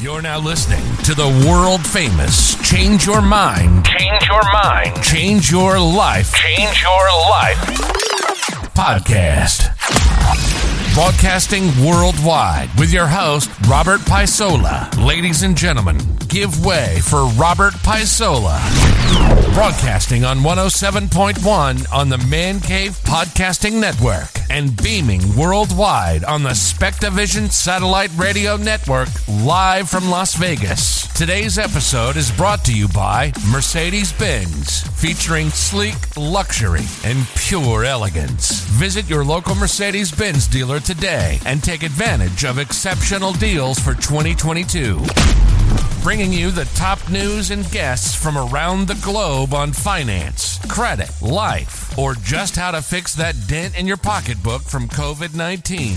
You're now listening to the world famous Change Your Mind, Change your mind. Change Your Life Change your life. podcast. Broadcasting worldwide with your host, Robert Paisola. Ladies and gentlemen, give way for Robert Paisola. Broadcasting on 107.1 on the Man Cave Podcasting Network and beaming worldwide on the Spectavision Satellite Radio Network live from Las Vegas. Today's episode is brought to you by Mercedes Benz, featuring sleek luxury and pure elegance. Visit your local Mercedes Benz dealer today and take advantage of exceptional deals for 2022 bringing you the top news and guests from around the globe on finance, credit, life, or just how to fix that dent in your pocketbook from COVID 19.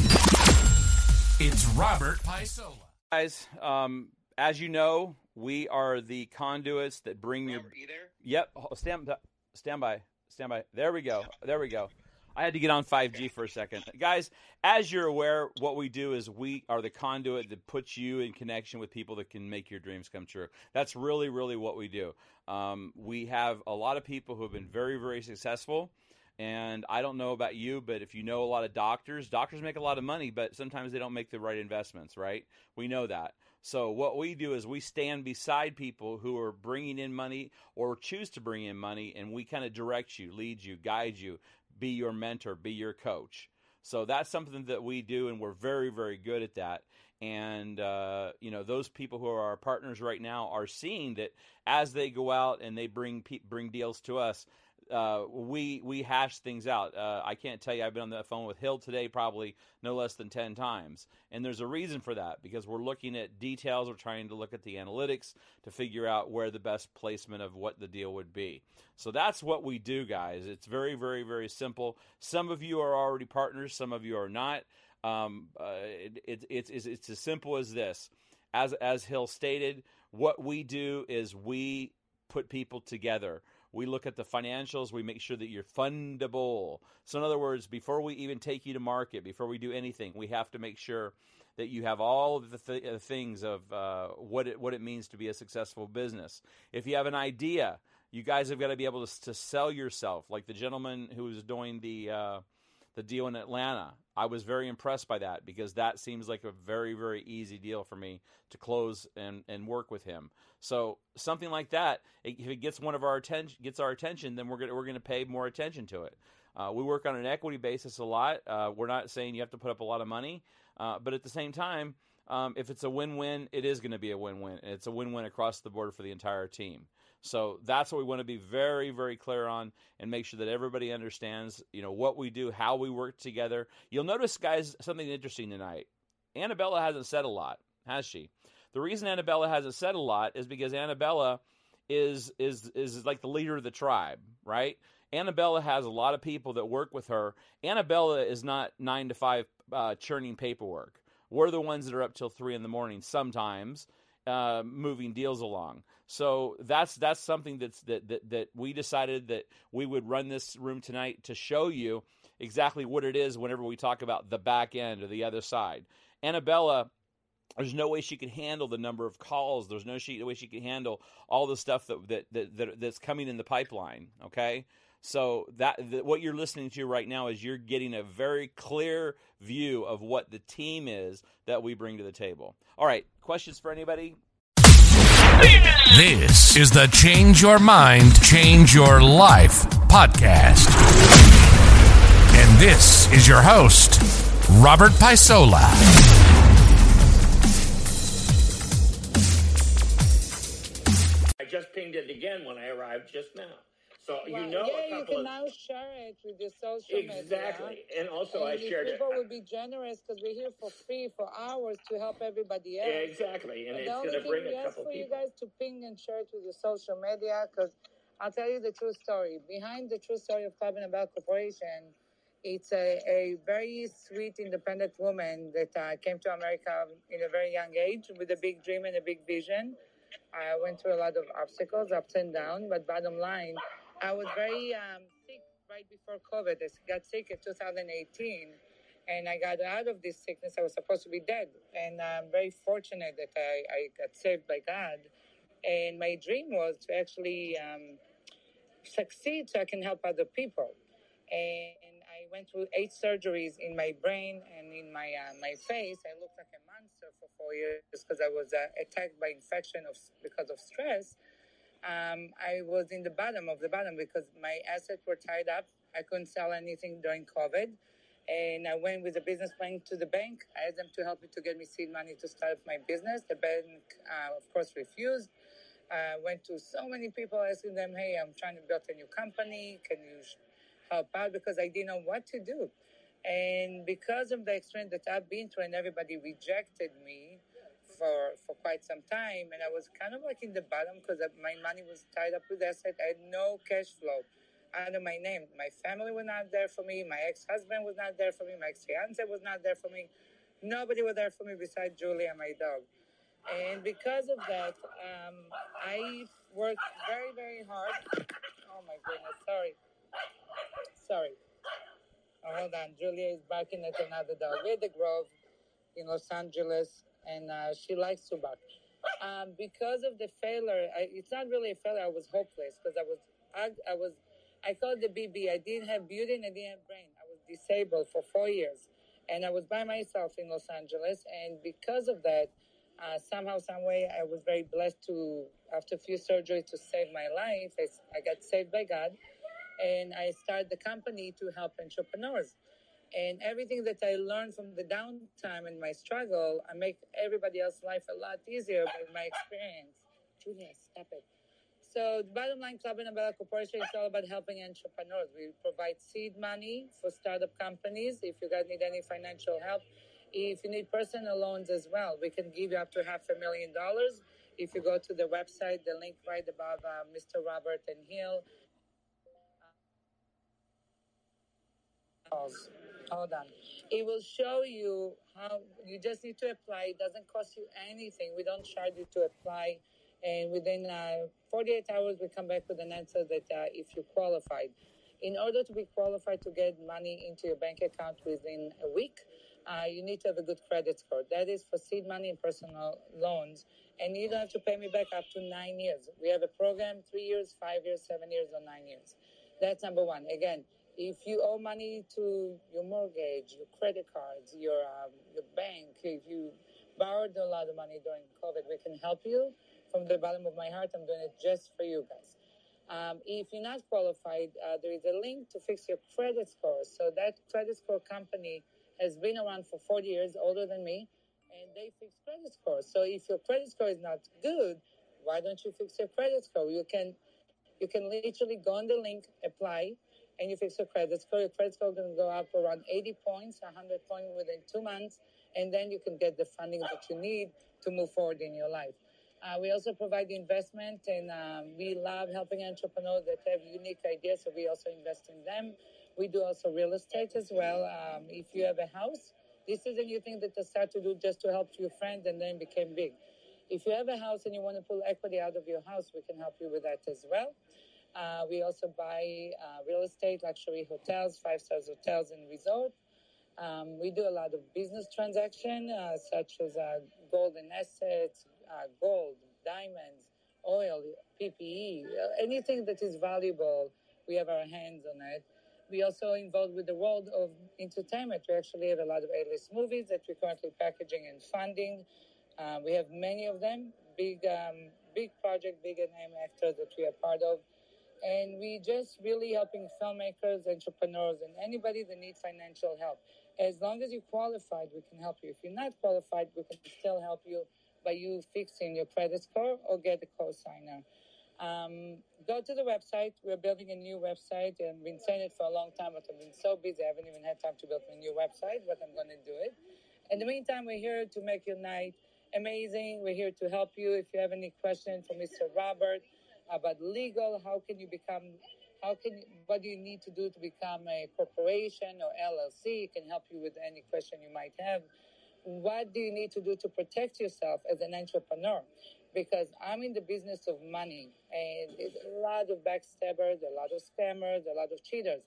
It's Robert Paisola. guys um, as you know we are the conduits that bring your Be there? yep ho- stand, stand by stand by there we go there we go i had to get on 5g for a second guys as you're aware what we do is we are the conduit that puts you in connection with people that can make your dreams come true that's really really what we do um, we have a lot of people who have been very very successful and I don't know about you, but if you know a lot of doctors, doctors make a lot of money, but sometimes they don't make the right investments, right? We know that. So what we do is we stand beside people who are bringing in money or choose to bring in money, and we kind of direct you, lead you, guide you, be your mentor, be your coach. So that's something that we do, and we're very, very good at that. And uh, you know, those people who are our partners right now are seeing that as they go out and they bring bring deals to us, uh, we we hash things out. Uh, I can't tell you. I've been on the phone with Hill today, probably no less than ten times, and there's a reason for that because we're looking at details. We're trying to look at the analytics to figure out where the best placement of what the deal would be. So that's what we do, guys. It's very, very, very simple. Some of you are already partners. Some of you are not. Um, uh, it, it, it's it's it's as simple as this. As as Hill stated, what we do is we put people together. We look at the financials. We make sure that you're fundable. So, in other words, before we even take you to market, before we do anything, we have to make sure that you have all of the th- uh, things of uh, what it what it means to be a successful business. If you have an idea, you guys have got to be able to, to sell yourself. Like the gentleman who was doing the uh, the deal in Atlanta. I was very impressed by that because that seems like a very, very easy deal for me to close and, and work with him. So something like that, if it gets one of our attention, gets our attention, then we're gonna we're gonna pay more attention to it. Uh, we work on an equity basis a lot. Uh, we're not saying you have to put up a lot of money, uh, but at the same time, um, if it's a win-win, it is going to be a win-win, and it's a win-win across the board for the entire team. So that's what we want to be very, very clear on and make sure that everybody understands, you know, what we do, how we work together. You'll notice, guys, something interesting tonight. Annabella hasn't said a lot, has she? The reason Annabella hasn't said a lot is because Annabella is is is like the leader of the tribe, right? Annabella has a lot of people that work with her. Annabella is not nine to five uh, churning paperwork. We're the ones that are up till three in the morning sometimes, uh, moving deals along. So that's that's something that's that, that that we decided that we would run this room tonight to show you exactly what it is whenever we talk about the back end or the other side. Annabella there's no way she could handle the number of calls. There's no she, way she could handle all the stuff that, that, that, that that's coming in the pipeline. Okay, so that, that what you're listening to right now is you're getting a very clear view of what the team is that we bring to the table. All right, questions for anybody? This is the Change Your Mind, Change Your Life podcast. And this is your host, Robert Paisola. I just pinged it again when I arrived just now. So you know yeah, you can of now share it with your social media. exactly, and also I and if shared it. people would be generous because we're here for free for hours to help everybody else. Yeah, exactly, and But it's going to bring a couple for you guys to ping and share it with your social media because I'll tell you the true story. Behind the true story of Club Annabella Corporation, it's a, a very sweet, independent woman that uh, came to America in a very young age with a big dream and a big vision. I went through a lot of obstacles, ups and downs, but bottom line, I was very um, sick right before COVID. I got sick in 2018, and I got out of this sickness. I was supposed to be dead, and I'm very fortunate that I, I got saved by God. And my dream was to actually um, succeed so I can help other people. And I went through eight surgeries in my brain and in my uh, my face. I looked like a monster for four years because I was uh, attacked by infection of because of stress. Um, I was in the bottom of the bottom because my assets were tied up. I couldn't sell anything during COVID. And I went with a business plan to the bank. I asked them to help me to get me seed money to start up my business. The bank, uh, of course, refused. I uh, went to so many people asking them, hey, I'm trying to build a new company. Can you help out? Because I didn't know what to do. And because of the experience that I've been through and everybody rejected me for, for quite some time, and I was kind of like in the bottom because my money was tied up with assets. I had no cash flow under my name. My family was not there for me. My ex husband was not there for me. My ex fiance was not there for me. Nobody was there for me besides Julia, my dog. And because of that, um, I worked very, very hard. Oh my goodness, sorry. Sorry. Oh, hold on. Julia is barking at another dog. We're the Grove in Los Angeles, and uh, she likes to bark. Um, because of the failure, I, it's not really a failure. I was hopeless because I was, I, I was I called the BB. I didn't have beauty and I didn't have brain. I was disabled for four years. And I was by myself in Los Angeles. And because of that, uh, somehow, some way, I was very blessed to, after a few surgeries, to save my life. I, I got saved by God. And I started the company to help entrepreneurs. And everything that I learned from the downtime and my struggle, I make everybody else's life a lot easier by my experience. Julia, stop it. So the bottom line, Club Annabella Corporation is all about helping entrepreneurs. We provide seed money for startup companies. If you guys need any financial help, if you need personal loans as well, we can give you up to half a million dollars. If you go to the website, the link right above uh, Mr. Robert and Hill. Hold on. It will show you how you just need to apply. It doesn't cost you anything. We don't charge you to apply. And within uh, 48 hours we come back with an answer that uh, if you qualified. In order to be qualified to get money into your bank account within a week uh, you need to have a good credit score. That is for seed money and personal loans. And you don't have to pay me back up to nine years. We have a program three years five years seven years or nine years. That's number one. Again if you owe money to your mortgage your credit cards your, um, your bank if you borrowed a lot of money during covid we can help you from the bottom of my heart, I'm doing it just for you guys. Um, if you're not qualified, uh, there is a link to fix your credit score. So that credit score company has been around for 40 years, older than me, and they fix credit scores. So if your credit score is not good, why don't you fix your credit score? You can, you can literally go on the link, apply, and you fix your credit score. Your credit score can go up around 80 points, 100 points within two months, and then you can get the funding that you need to move forward in your life. Uh, we also provide investment, and um, we love helping entrepreneurs that have unique ideas, so we also invest in them. We do also real estate as well. Um, if you have a house, this is a new thing that I start to do just to help your friends and then became big. If you have a house and you want to pull equity out of your house, we can help you with that as well. Uh, we also buy uh, real estate, luxury hotels, five stars hotels, and resorts. Um, we do a lot of business transaction, uh, such as uh, golden assets, uh, gold, diamonds, oil, PPE, uh, anything that is valuable, we have our hands on it. We also involved with the world of entertainment. We actually have a lot of A-list movies that we're currently packaging and funding. We have many of them, big, um, big project, big name actors that we are part of. And we just really helping filmmakers, entrepreneurs, and anybody that needs financial help. As long as you're qualified, we can help you. If you're not qualified, we can still help you by you fixing your credit score or get a co-signer. Um, go to the website. We're building a new website and been saying it for a long time, but I've been so busy, I haven't even had time to build a new website, but I'm going to do it. In the meantime, we're here to make your night amazing. We're here to help you. If you have any questions for Mr. Robert about legal, how can you become, how can, you, what do you need to do to become a corporation or LLC? Can help you with any question you might have what do you need to do to protect yourself as an entrepreneur? Because I'm in the business of money and there's a lot of backstabbers, a lot of scammers, a lot of cheaters.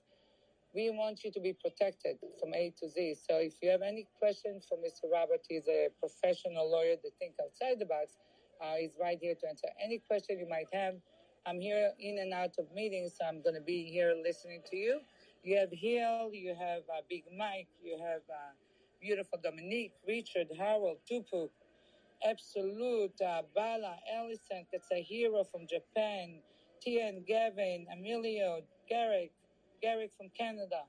We want you to be protected from A to Z. So if you have any questions for Mr. Robert, he's a professional lawyer that think outside the box. Uh, he's right here to answer any question you might have. I'm here in and out of meetings, so I'm going to be here listening to you. You have Hill, you have uh, Big Mike, you have uh, beautiful Dominique, Richard, Harold, Tupu, Absolute, uh, Bala, Ellison, hero from Japan, Tian, Gavin, Emilio, Garrick, Garrick from Canada,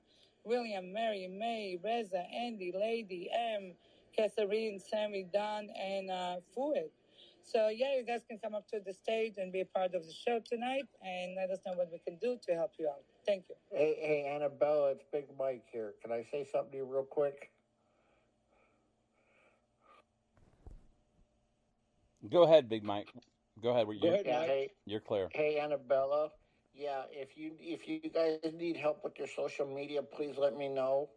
William, Mary, May, Reza, Andy, Lady, M, Catherine, Sammy, Don, and uh, Fuad. So yeah, you guys can come up to the stage and be a part of the show tonight, and let us know what we can do to help you out. Thank you. Hey, hey, Annabella, it's Big Mike here. Can I say something to you real quick? Go ahead, Big Mike. Go ahead. You're, Go ahead, Yeah, hey, you're clear. hey, Annabella. Yeah, if you if you guys need help with your social media, please let me know,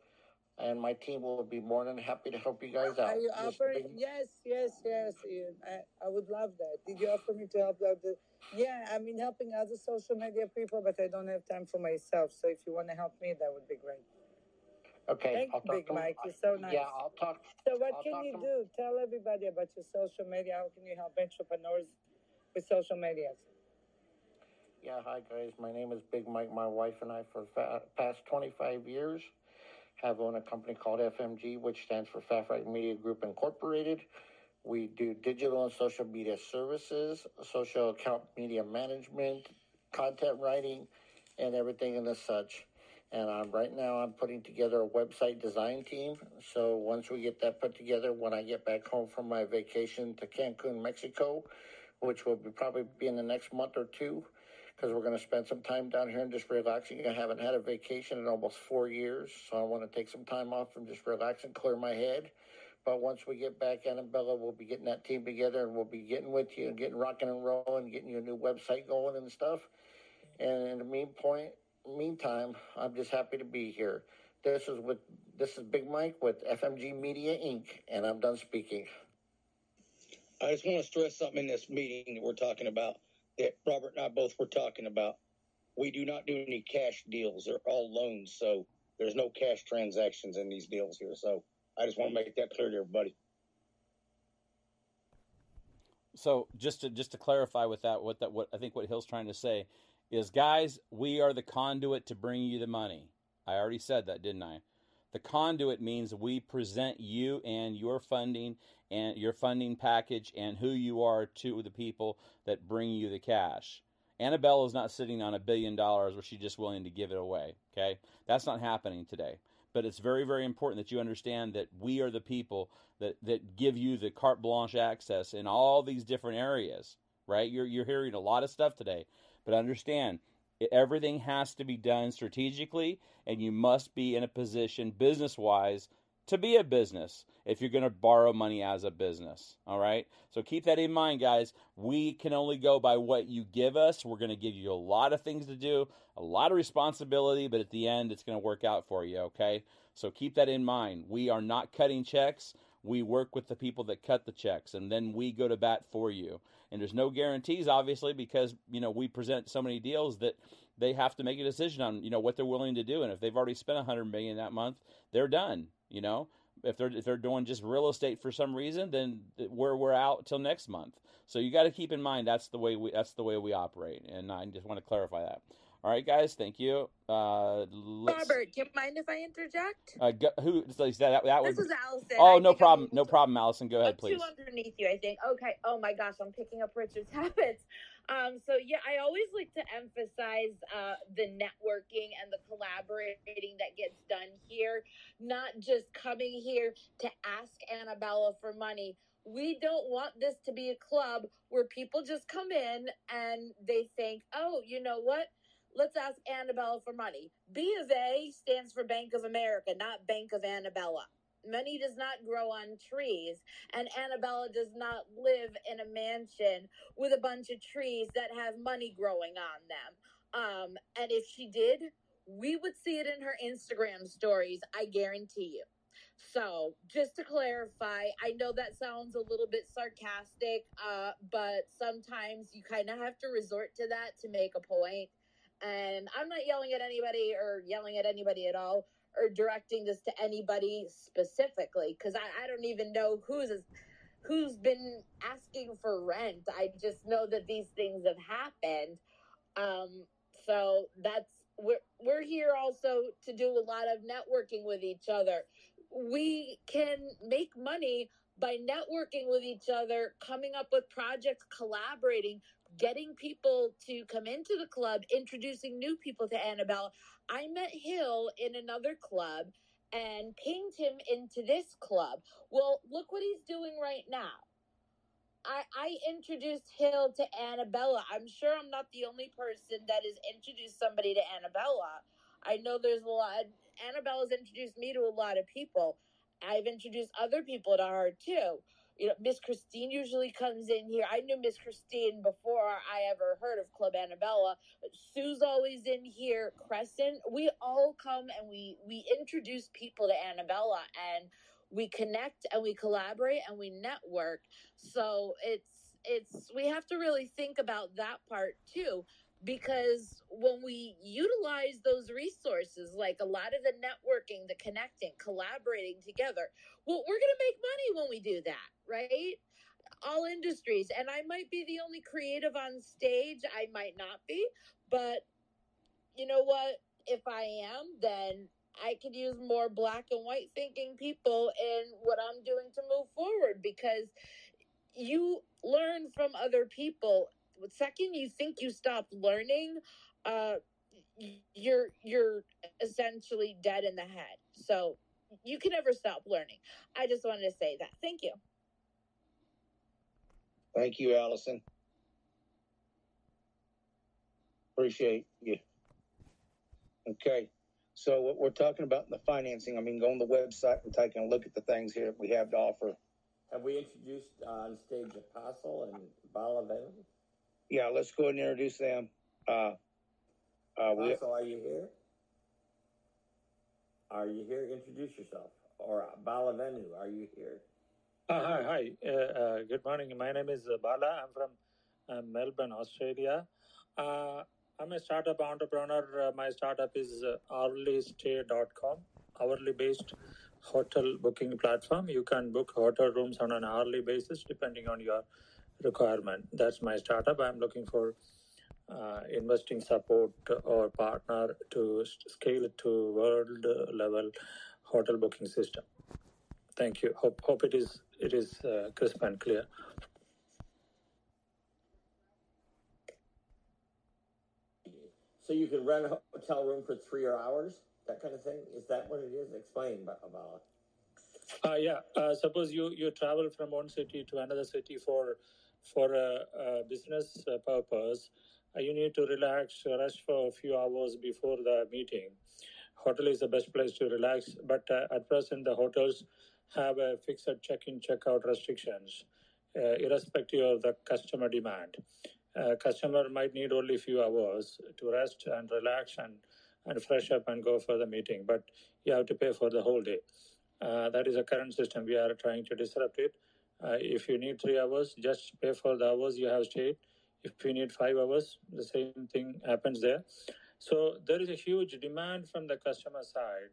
and my team will be more than happy to help you guys out. Are you offering? Yes, yes, yes. Ian. I, I would love that. Did you offer me to help out the? Yeah, I mean helping other social media people, but I don't have time for myself. So if you want to help me, that would be great. Okay, Thank I'll Big to Mike. You're so nice. Yeah, I'll talk. So what I'll can you do? Tell everybody about your social media. How can you help entrepreneurs with social media? Yeah, hi guys. My name is Big Mike. My wife and I, for fa- past 25 years, have owned a company called FMG, which stands for Fafright Media Group Incorporated. We do digital and social media services, social account media management, content writing, and everything and as such. And I'm, right now, I'm putting together a website design team. So once we get that put together, when I get back home from my vacation to Cancun, Mexico, which will be probably be in the next month or two, because we're going to spend some time down here and just relaxing. I haven't had a vacation in almost four years, so I want to take some time off and just relax and clear my head. But once we get back, Annabella, we'll be getting that team together and we'll be getting with you and getting rocking and rolling, getting your new website going and stuff. And in the mean point, meantime, I'm just happy to be here. This is with this is Big Mike with FMG Media Inc. and I'm done speaking. I just want to stress something in this meeting that we're talking about that Robert and I both were talking about. We do not do any cash deals. They're all loans, so there's no cash transactions in these deals here. So I just want to make that clear to everybody. So just to just to clarify with that, what that what I think what Hill's trying to say is, guys, we are the conduit to bring you the money. I already said that, didn't I? The conduit means we present you and your funding and your funding package and who you are to the people that bring you the cash. Annabella is not sitting on a billion dollars where she's just willing to give it away. Okay, that's not happening today. But it's very, very important that you understand that we are the people that, that give you the carte blanche access in all these different areas. Right? You're you're hearing a lot of stuff today, but understand everything has to be done strategically, and you must be in a position business wise to be a business if you're going to borrow money as a business. All right. So keep that in mind, guys. We can only go by what you give us. We're going to give you a lot of things to do, a lot of responsibility, but at the end, it's going to work out for you. Okay. So keep that in mind. We are not cutting checks. We work with the people that cut the checks, and then we go to bat for you. And there's no guarantees, obviously, because you know we present so many deals that they have to make a decision on you know what they're willing to do. And if they've already spent a hundred million that month, they're done. You know, if they're if they're doing just real estate for some reason, then we're we're out till next month. So you got to keep in mind that's the way we that's the way we operate, and I just want to clarify that. All right, guys, thank you. Uh, Robert, do you mind if I interject? uh, go, who so that that, that This is Allison. Oh, I no problem, no problem, Allison. Go ahead, please. Two underneath you, I think. Okay. Oh my gosh, I'm picking up Richard's habits. Um, so yeah, I always like to emphasize uh, the networking and the collaborating that gets done here, not just coming here to ask Annabella for money. We don't want this to be a club where people just come in and they think, oh, you know what? Let's ask Annabella for money. B of A stands for Bank of America, not Bank of Annabella. Money does not grow on trees, and Annabella does not live in a mansion with a bunch of trees that have money growing on them. Um, and if she did, we would see it in her Instagram stories, I guarantee you. So, just to clarify, I know that sounds a little bit sarcastic, uh, but sometimes you kind of have to resort to that to make a point. And I'm not yelling at anybody or yelling at anybody at all or directing this to anybody specifically because I, I don't even know who's who's been asking for rent. I just know that these things have happened. Um, so that's we're we're here also to do a lot of networking with each other. We can make money by networking with each other, coming up with projects, collaborating, getting people to come into the club, introducing new people to Annabelle. I met Hill in another club and pinged him into this club. Well, look what he's doing right now. I, I introduced Hill to Annabella. I'm sure I'm not the only person that has introduced somebody to Annabella. I know there's a lot. Annabella's introduced me to a lot of people. I've introduced other people to her too you know, Miss Christine usually comes in here. I knew Miss Christine before I ever heard of Club Annabella. Sue's always in here. Crescent, we all come and we we introduce people to Annabella and we connect and we collaborate and we network. So it's it's we have to really think about that part too because when we utilize those resources like a lot of the networking the connecting collaborating together well we're going to make money when we do that right all industries and i might be the only creative on stage i might not be but you know what if i am then i could use more black and white thinking people in what i'm doing to move forward because you learn from other people the second you think you stop learning, uh, you're you're essentially dead in the head. So you can never stop learning. I just wanted to say that. Thank you. Thank you, Allison. Appreciate you. Okay. So what we're talking about in the financing, I mean, go on the website and take a look at the things here that we have to offer. Have we introduced uh, on stage Apostle and Balavan? Yeah, let's go ahead and introduce them. Uh, uh, we, Apostle, are you here? Are you here? Introduce yourself. Or Balavenu, are you here? Uh, hi, hi. Uh, uh, good morning. My name is uh, Bala. I'm from uh, Melbourne, Australia. Uh, I'm a startup entrepreneur. Uh, my startup is uh, hourlystay.com, hourly based hotel booking platform. You can book hotel rooms on an hourly basis depending on your requirement. That's my startup. I'm looking for uh, investing support or partner to scale it to world level hotel booking system. Thank you. Hope hope it is it is uh, crisp and clear. So you can rent a hotel room for three hours, that kind of thing. Is that what it is? Explain about. Uh, yeah. Uh, suppose you you travel from one city to another city for for a, a business uh, purpose, uh, you need to relax, rest for a few hours before the meeting. Hotel is the best place to relax, but uh, at present the hotels have a fixed check-in, check-out restrictions, uh, irrespective of the customer demand. Uh, customer might need only a few hours to rest and relax and, and fresh up and go for the meeting, but you have to pay for the whole day. Uh, that is a current system. We are trying to disrupt it uh, if you need three hours, just pay for the hours you have stayed. If you need five hours, the same thing happens there. So there is a huge demand from the customer side,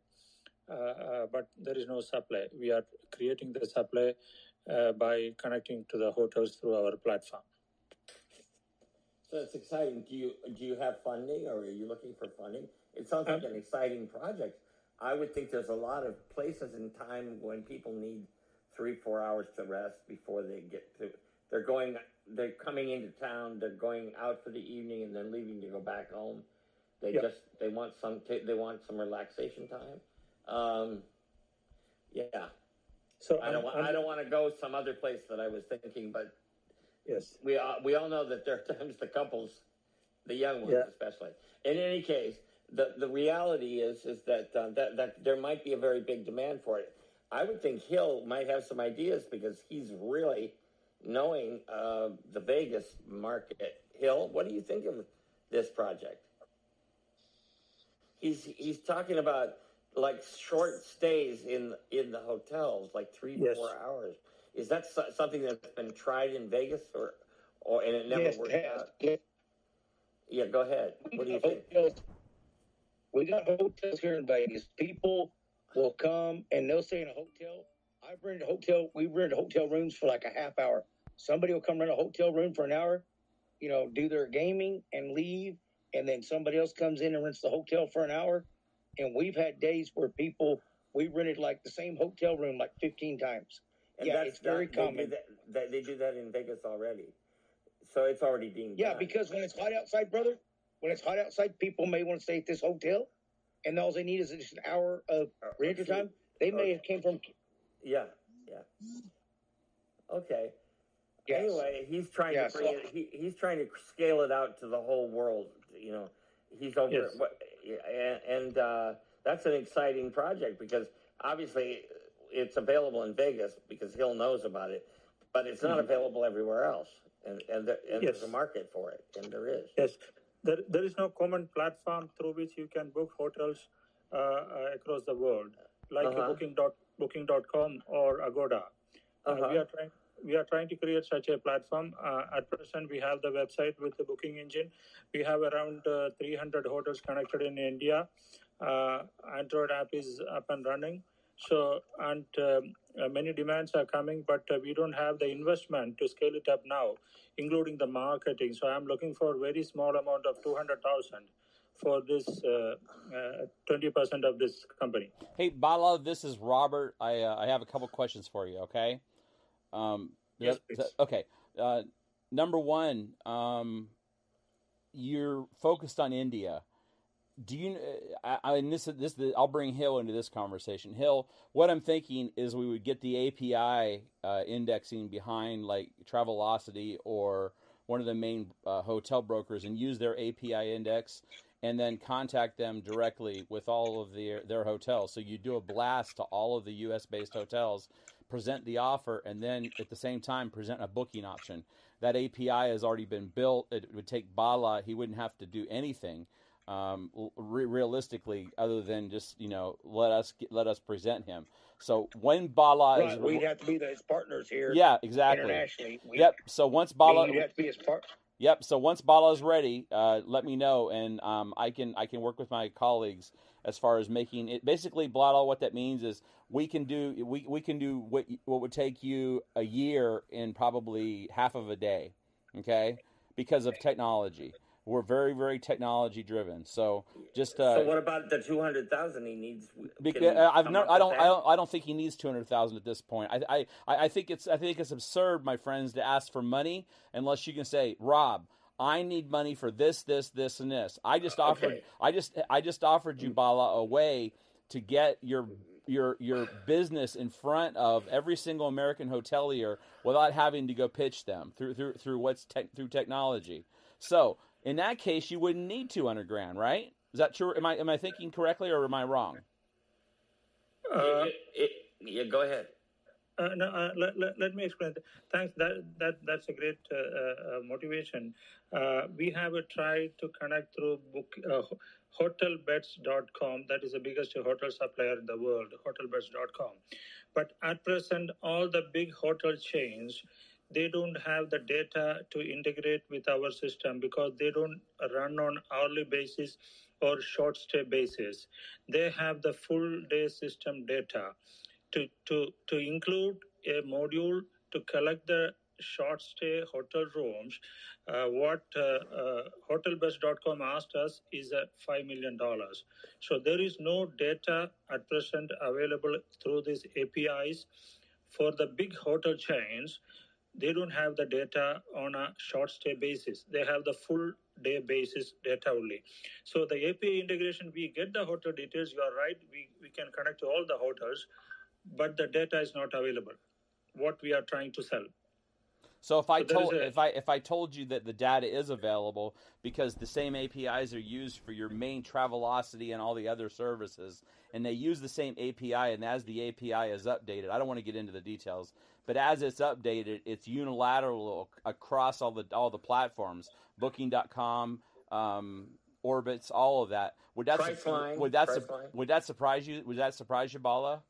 Uh, uh, but there is no supply. We are creating the supply uh, by connecting to the hotels through our platform. So it's exciting. Do you do you have funding, or are you looking for funding? It sounds like uh, an exciting project. I would think there's a lot of places in time when people need three, four hours to rest before they get to. They're going. They're coming into town. They're going out for the evening and then leaving to go back home. They Yep. just they want some they want some relaxation time. Um, yeah, So I don't I'm- want I'm- I don't want to go some other place that I was thinking, but Yes. we all, we all know that there are times the couples, the young ones Yeah. especially. In any case, the the reality is is that uh, that that there might be a very big demand for it. I would think Hill might have some ideas because he's really knowing uh, the Vegas market. Hill, what do you think of this project? He's he's talking about like short stays in in the hotels, like three to Yes. four hours. Is that so- something that's been tried in Vegas, or or and it never yes, worked has. out? It- Yeah, go ahead. What do you think? We got hotels here in Vegas. People will come and they'll stay in a hotel. I've rented a hotel. We rented hotel rooms for like a half hour. Somebody will come rent a hotel room for an hour, you know, do their gaming and leave, and then somebody else comes in and rents the hotel for an hour. And we've had days where people we rented like the same hotel room like 15 times. And yeah, that's it's very not- they do common. that, that they do that in Vegas already. So it's already being Yeah, done. because when it's hot outside, brother, when it's hot outside, people may want to stay at this hotel, and all they need is just an hour of uh, or renter time. They may Or- have came from Yeah, yeah. Okay. Yes. Anyway, he's trying to bring it. He, he's trying to scale it out to the whole world. You know, he's over. Yes. What, and and uh, that's an exciting project because obviously it's available in Vegas because Hill knows about it, but it's not available everywhere else. And and, there, and there's a market for it, and there is. Yes, there, there is no common platform through which you can book hotels uh, uh, across the world, like Uh-huh. Booking dot Booking.com or Agoda. Uh, Uh-huh. we are trying we are trying to create such a platform. Uh, at present, we have the website with the booking engine. We have around uh, 300 hotels connected in India. Uh, Android app is up and running. So, and um, uh, many demands are coming, but we don't have the investment to scale it up now, including the marketing. So, I'm looking for a very small amount of 200,000 for this uh, uh, 20% of this company. Hey, Bala, this is Robert. I uh, I have a couple questions for you. Okay. Um, Yes, that- please. that- okay. Uh, number one, um, you're focused on India. Do you? I, I and this this I'll bring Hill into this conversation. Hill, what I'm thinking is we would get the API uh, indexing behind like Travelocity or one of the main uh, hotel brokers and use their API index and then contact them directly with all of their their hotels. So you do a blast to all of the U.S. based hotels, present the offer, and then at the same time present a booking option. That API has already been built. It would take Bala; he wouldn't have to do anything um, re- realistically, other than just you know let us get, let us present him. So when Bala right. is We'd have to be his partners here. yeah, exactly. Internationally. We, Yep. So once Bala, you'd have to be his part. Yep. So once Bala is ready, uh, let me know, and um, I can I can work with my colleagues as far as making it. Basically, Bala, what that means is we can do we, we can do what what would take you a year in probably half of a day, okay? Because of technology, we're very very technology driven. So just uh, so what about the two hundred thousand he needs? because I've come no, I don't. I don't, I don't think he needs two hundred thousand at this point. I, I I think it's, I think it's absurd, my friends, to ask for money unless you can say, Rob, I need money for this, this, this, and this. I just offered, Okay. I just, I just offered you, Bala, a way to get your your your business in front of every single American hotelier without having to go pitch them through through through what's tech through technology. So in that case, you wouldn't need two hundred grand, right? Is that true? Am I am I thinking correctly or am I wrong? Uh, It- it- yeah, go ahead. Uh, no, uh, let, let, let me explain. Thanks. That that that's a great uh, uh, motivation. Uh, we have tried to connect through book uh, hotelbeds.com. That is the biggest hotel supplier in the world, hotelbeds.com. But at present, all the big hotel chains they don't have the data to integrate with our system because they don't run on hourly basis or short stay basis. They have the full day system data to, to, to include a module to collect the short stay hotel rooms. Uh, what uh, uh, hotelbeds.com asked us is a $5 million. So there is no data at present available through these APIs. For the big hotel chains, they don't have the data on a short stay basis. They have the full day basis data only. So the API integration, we get the hotel details. You are right. We, we can connect to all the hotels, but the data is not available. What we are trying to sell. So if I So told a- if I if I told you that the data is available because the same APIs are used for your main Travelocity and all the other services, and they use the same API, and as the API is updated, I don't want to get into the details, but as it's updated, it's unilateral across all the all the platforms, Booking.com, um, Orbitz, all of that. Would that Priceline, would that su- would that surprise you? Would that surprise you, Bala?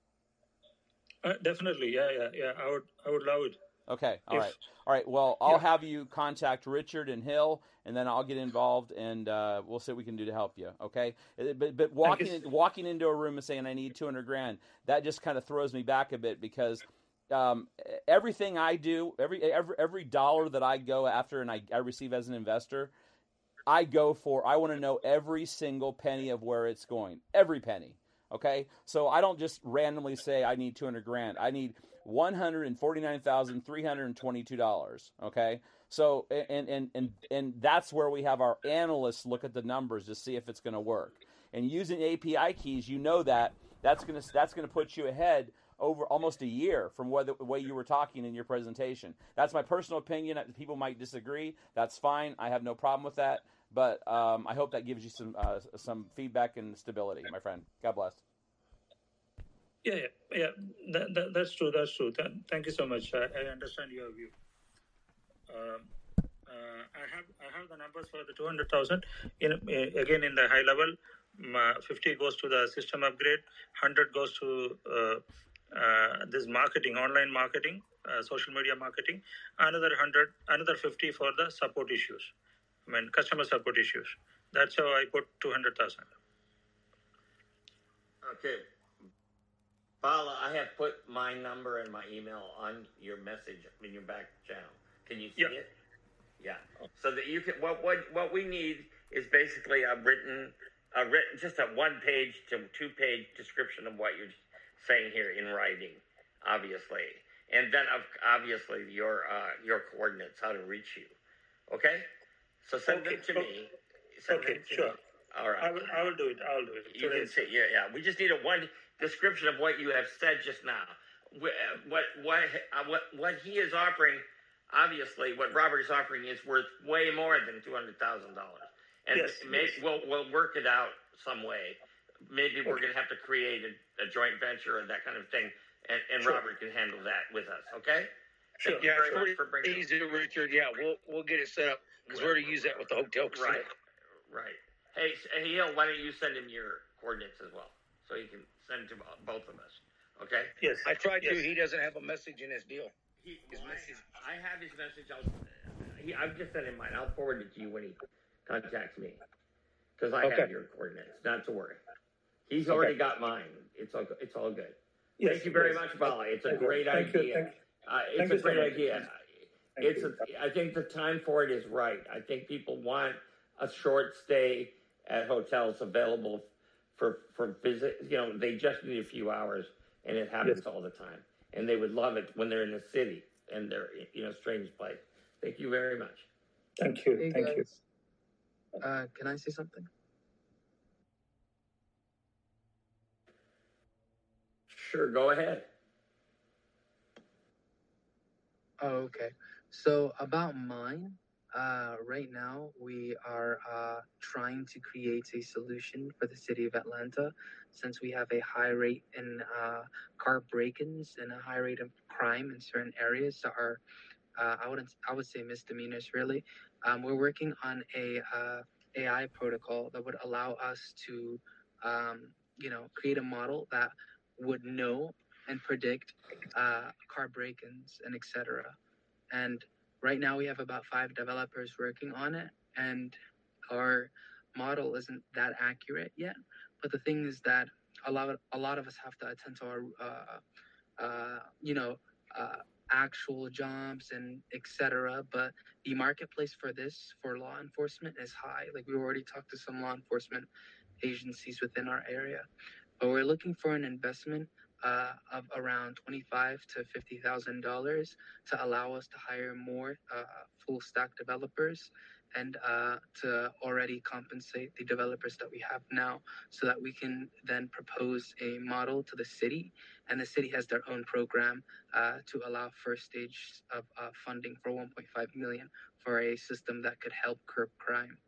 Uh, definitely, yeah, yeah, yeah. I would, I would love it. Okay. All If- right. All right. Well, I'll Yeah. have you contact Richard and Hill, and then I'll get involved, and uh, we'll see what we can do to help you. Okay. Uh, But but walking you. walking into a room and saying I need two hundred grand, that just kind of throws me back a bit because um, everything I do, every every every dollar that I go after and I, I receive as an investor, I go for. I want to know every single penny of where it's going, every penny. Okay, so I don't just randomly say I need two hundred grand. I need one hundred and forty nine thousand three hundred and twenty two dollars. Okay, so and and and and that's where we have our analysts look at the numbers to see if it's going to work. And using API keys, you know that that's going to that's going to put you ahead over almost a year from what the way you were talking in your presentation. That's my personal opinion. People might disagree. That's fine. I have no problem with that. But um, I hope that gives you some uh, some feedback and stability, my friend. God bless. Yeah, yeah, yeah. That, that, that's true. That's true. Th- thank you so much. I, I understand your view. Um, uh, I have I have the numbers for the two hundred thousand. In uh, again in the high level, fifty goes to the system upgrade, hundred goes to uh, uh, this marketing, online marketing, uh, social media marketing. Another hundred, another fifty for the support issues. I mean customer support issues. That's how I put two hundred thousand. Okay. Bala, I have put my number and my email on your message in your back channel. Can you see Yeah. it? Yeah. So that you can what what what we need is basically a written a written just a one page to two page description of what you're saying here in writing, obviously. And then obviously your uh your coordinates, how to reach you. Okay? So send them Okay, to me. Send okay, them to sure. me. All right. I will I will do it. I will do it. You Today can say, yeah, yeah. We just need a one description of what you have said just now. Wh- What what uh, what what he is offering, obviously, what Robert is offering is worth way more than two hundred thousand dollars. And Yes, maybe yes. we'll we'll work it out some way. Maybe we're going to have to create a, a joint venture and that kind of thing, and, and Sure. Robert can handle that with us. Okay. Sure. Thank you Yeah, very it's much pretty for bringing. it easy, Richard. Yeah, we'll we'll get it set up because we're to use that with the hotel casino. Right, right. Hey, hey, Hill, why don't you send him your coordinates as well, so he can send to both of us. Okay. Yes. I tried yes. to. He doesn't have a message in his deal. He, His well, message. I, I have his message. I'll, he, I've just sent him mine. I'll forward it to you when he contacts me, because I Okay. have your coordinates. Not to worry. He's already got mine. It's all. It's all good. Yes, Thank you very yes. much, Bala. It's a Thank you. great Thank you, idea. thank you. Uh, it's Thank a you so great idea. Thank it's you. a, I think the time for it is right. I think people want a short stay at hotels available for for visit. You know, they just need a few hours, and it happens all the time. And they would love it when they're in the city and they're you know strange place. Thank you very much. Thank you. Hey Thank you. uh, can I say something? Sure, go ahead. Oh, okay. So about mine, uh, right now we are uh, trying to create a solution for the city of Atlanta, since we have a high rate in uh, car break-ins and a high rate of crime in certain areas that are, uh, I wouldn't, I would say misdemeanors really. Um, we're working on a uh, AI protocol that would allow us to, um, you know, create a model that would know and predict uh, car break-ins and etc. And right now we have about five developers working on it, and our model isn't that accurate yet. But the thing is that a lot of a lot of us have to attend to our, uh, uh, you know, uh, actual jobs and etc. But the marketplace for this for law enforcement is high. Like we already talked to some law enforcement agencies within our area, but we're looking for an investment uh, of around twenty-five to fifty thousand dollars to allow us to hire more uh, full stack developers and uh, to already compensate the developers that we have now so that we can then propose a model to the city and the city has their own program uh, to allow first stage of uh, funding for 1.5 million for a system that could help curb crime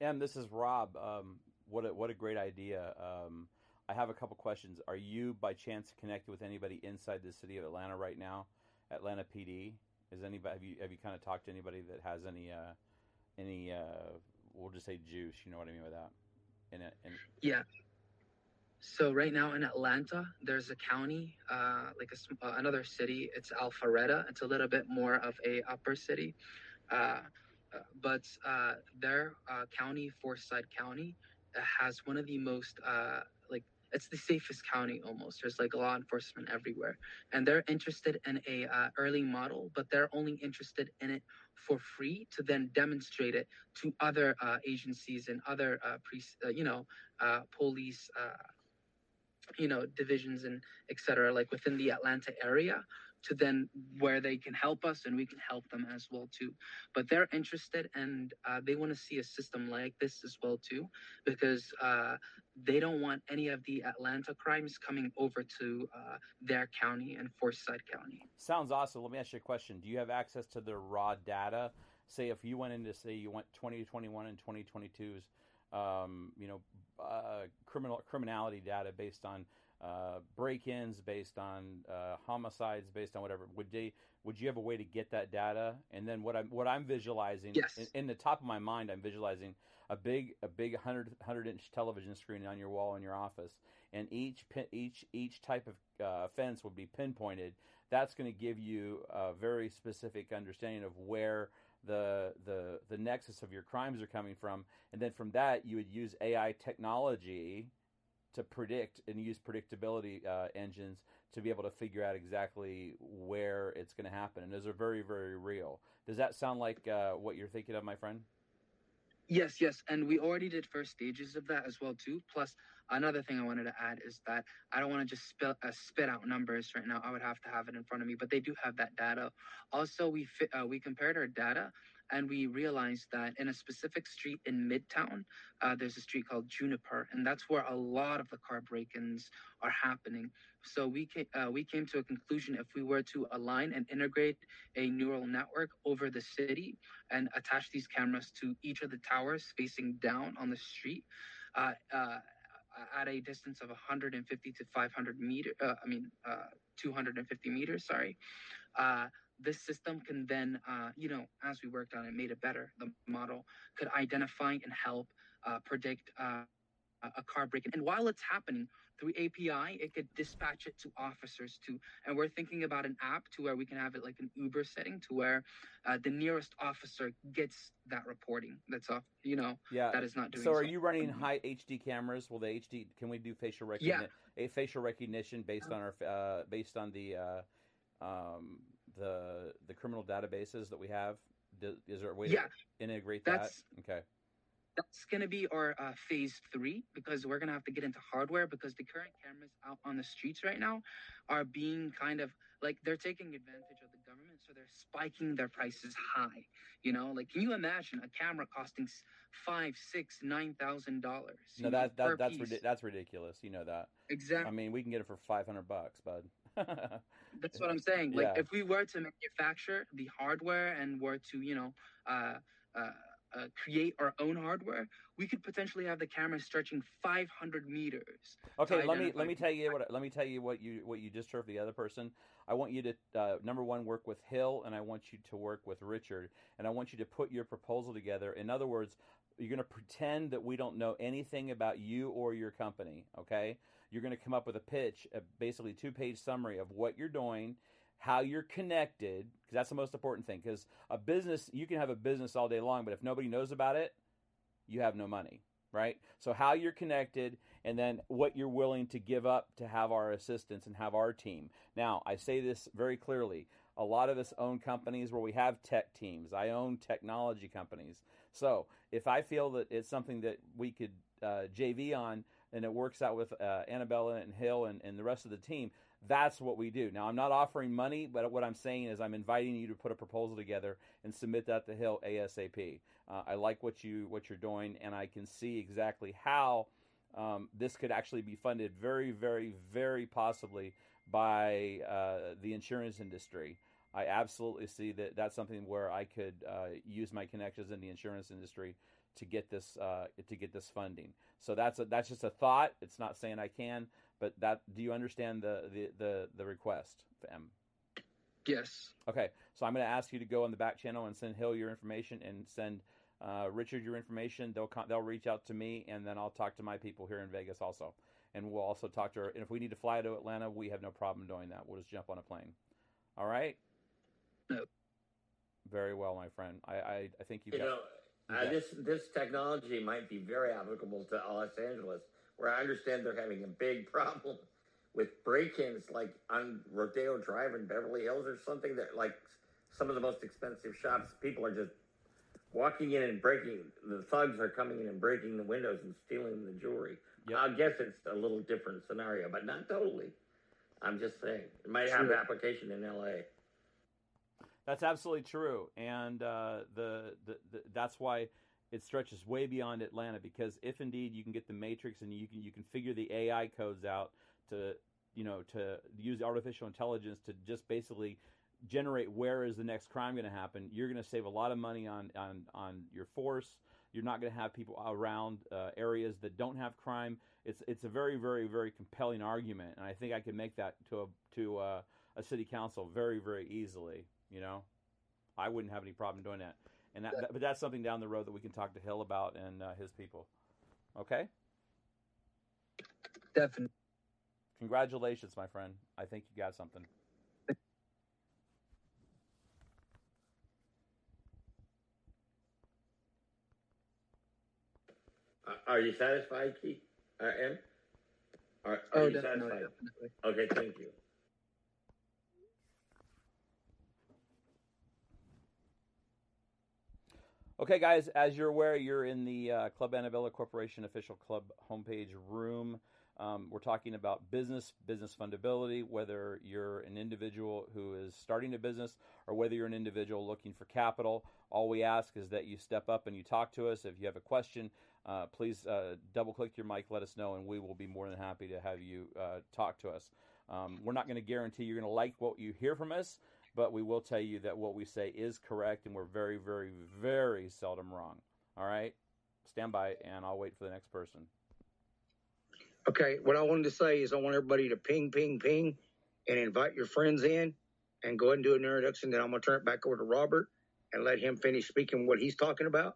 And this is Rob. Um, what a, what a great idea. Um, I have a couple questions. Are you by chance connected with anybody inside the city of Atlanta right now? Atlanta PD. Is anybody have you have you kind of talked to anybody that has any uh, any uh, we'll just say juice? You know what I mean by that? In a, in, yeah So right now in Atlanta, there's a county, uh, like a, uh, another city. It's Alpharetta. It's a little bit more of a upper city, uh, uh, but uh, their uh, county, Forsyth County, has one of the most it's the safest county almost. There's like law enforcement everywhere, and they're interested in a uh, early model, but they're only interested in it for free to then demonstrate it to other uh, agencies and other uh, pre- uh, you know uh, police. Uh, you know divisions and etc. like within the atlanta area to then where they can help us and we can help them as well too but they're interested and uh, they want to see a system like this as well too because uh, they don't want any of the atlanta crimes coming over to uh, their county and forsyth county Sounds awesome. Let me ask you a question. Do you have access to the raw data? Say if you went into say you went 2021 and 2022's um, you know uh, criminal criminality data based on uh, break-ins, based on uh, homicides, based on whatever. Would they? Would you have a way to get that data? And then what I'm what I'm visualizing Yes. in, in the top of my mind, I'm visualizing a big a big 100 100 inch television screen on your wall in your office, and each pin, each each type of uh, offense would be pinpointed. That's going to give you a very specific understanding of where the the the nexus of your crimes are coming from, and then from that you would use AI technology to predict and use predictability uh, engines to be able to figure out exactly where it's going to happen. And those are very very real. Does that sound like uh, what you're thinking of, my friend? Yes, yes, and we already did first stages of that as well too. Plus, another thing I wanted to add is that I don't want to just spit, uh, spit out numbers right now. I would have to have it in front of me, but they do have that data. Also, we fit, uh, we compared our data, and we realized that in a specific street in Midtown, uh, there's a street called Juniper, and that's where a lot of the car break-ins are happening. So we came, uh, we came to a conclusion if we were to align and integrate a neural network over the city and attach these cameras to each of the towers facing down on the street uh, uh, at a distance of 150 to 500 meter uh, i mean uh, 250 meters sorry this system can then uh, you know as we worked on it made it better the model could identify and help uh, predict uh, a- car break and while it's happening through api it could dispatch it to officers too and we're thinking about an app to where we can have it like an uber setting to where uh, the nearest officer gets that reporting that's off you know Yeah. that is not doing So, are so. you running high HD cameras? Will the HD? Can we do facial recognition? Yeah. A facial recognition based on our uh, based on the uh, um, the the criminal databases that we have. Is there a way Yeah. to integrate that? Okay. that's going to be our uh, phase three because we're going to have to get into hardware because the current cameras out on the streets right now are being kind of like they're taking advantage of the government so they're spiking their prices high you know like can you imagine a camera costing five six nine thousand dollars No, that, that that's ridi- that's ridiculous. You know that. exactly I mean, we can get it for five hundred bucks, bud. That's what I'm saying. Like, Yeah. if we were to manufacture the hardware and were to, you know, uh, uh, uh, create our own hardware, we could potentially have the camera stretching 500 meters. Okay, let me let me tell you what let me tell you what you what you just heard from the other person. I want you to uh, number one work with Hill, and I want you to work with Richard, and I want you to put your proposal together. In other words, you're going to pretend that we don't know anything about you or your company. Okay, you're going to come up with a pitch, a basically two page summary of what you're doing. How you're connected, because that's the most important thing. Because a business, you can have a business all day long, but if nobody knows about it, you have no money, right? So how you're connected and then what you're willing to give up to have our assistance and have our team. Now, I say this very clearly. A lot of us own companies where we have tech teams. I own technology companies. So, if I feel that it's something that we could uh, JV on and it works out with uh, Annabella and Hill and, and the rest of the team, that's what we do. Now, I'm not offering money, but what I'm saying is I'm inviting you to put a proposal together and submit that to Hill ASAP. Uh, I like what you what you're doing, and I can see exactly how um, this could actually be funded very, very, very possibly by uh, the insurance industry. I absolutely see that that's something where I could uh, use my connections in the insurance industry to get this uh, to get this funding. So that's a, that's just a thought. It's not saying I can, but that do you understand the the the, the request, M? Yes. Okay, so I'm going to ask you to go on the back channel and send Hill your information and send uh, Richard your information. They'll con- they'll reach out to me, and then I'll talk to my people here in Vegas also. and we'll also talk to her. And if we need to fly to Atlanta, we have no problem doing that. We'll just jump on a plane. All right. No. Very well, my friend. I I, I think you've You got. know, uh, Yeah. this this technology might be very applicable to Los Angeles, where I understand they're having a big problem with break-ins, like on Rodeo Drive in Beverly Hills or something. That like some of the most expensive shops, people are just walking in and breaking. The thugs are coming in and breaking the windows and stealing the jewelry. Yep. I guess it's a little different scenario, but not totally. I'm just saying it might have Sure. application in L.A. That's absolutely true, and uh, the, the the that's why it stretches way beyond Atlanta. Because if indeed you can get the matrix and you can you can figure the AI codes out to you know to use artificial intelligence to just basically generate where is the next crime going to happen, you're going to save a lot of money on on on your force. You're not going to have people around uh, areas that don't have crime. It's it's a very very very compelling argument, and I think I can make that to a to uh, a city council very very easily. You know, I wouldn't have any problem doing that. And that, that- but that's something down the road that we can talk to Hill about and uh, his people. Okay. Definitely. Congratulations, my friend. I think you got something. Are you satisfied, Keith? Uh, M? Are, are Oh, you definitely, satisfied? definitely. Okay, thank you. Okay, guys, as you're aware, you're in the uh, Club Annabella Corporation official club homepage room. Um, we're talking about business, business fundability, whether you're an individual who is starting a business or whether you're an individual looking for capital. All we ask is that you step up and you talk to us. If you have a question, uh, please uh, double click your mic, let us know, and we will be more than happy to have you uh, talk to us. Um, we're not going to guarantee you're going to like what you hear from us, but we will tell you that what we say is correct, and we're very, very, very seldom wrong. All right? Stand by, and I'll wait for the next person. Okay, what I wanted to say is I want everybody to ping, ping, ping, and invite your friends in, and go ahead and do an introduction. Then I'm gonna turn it back over to Robert and let him finish speaking what he's talking about,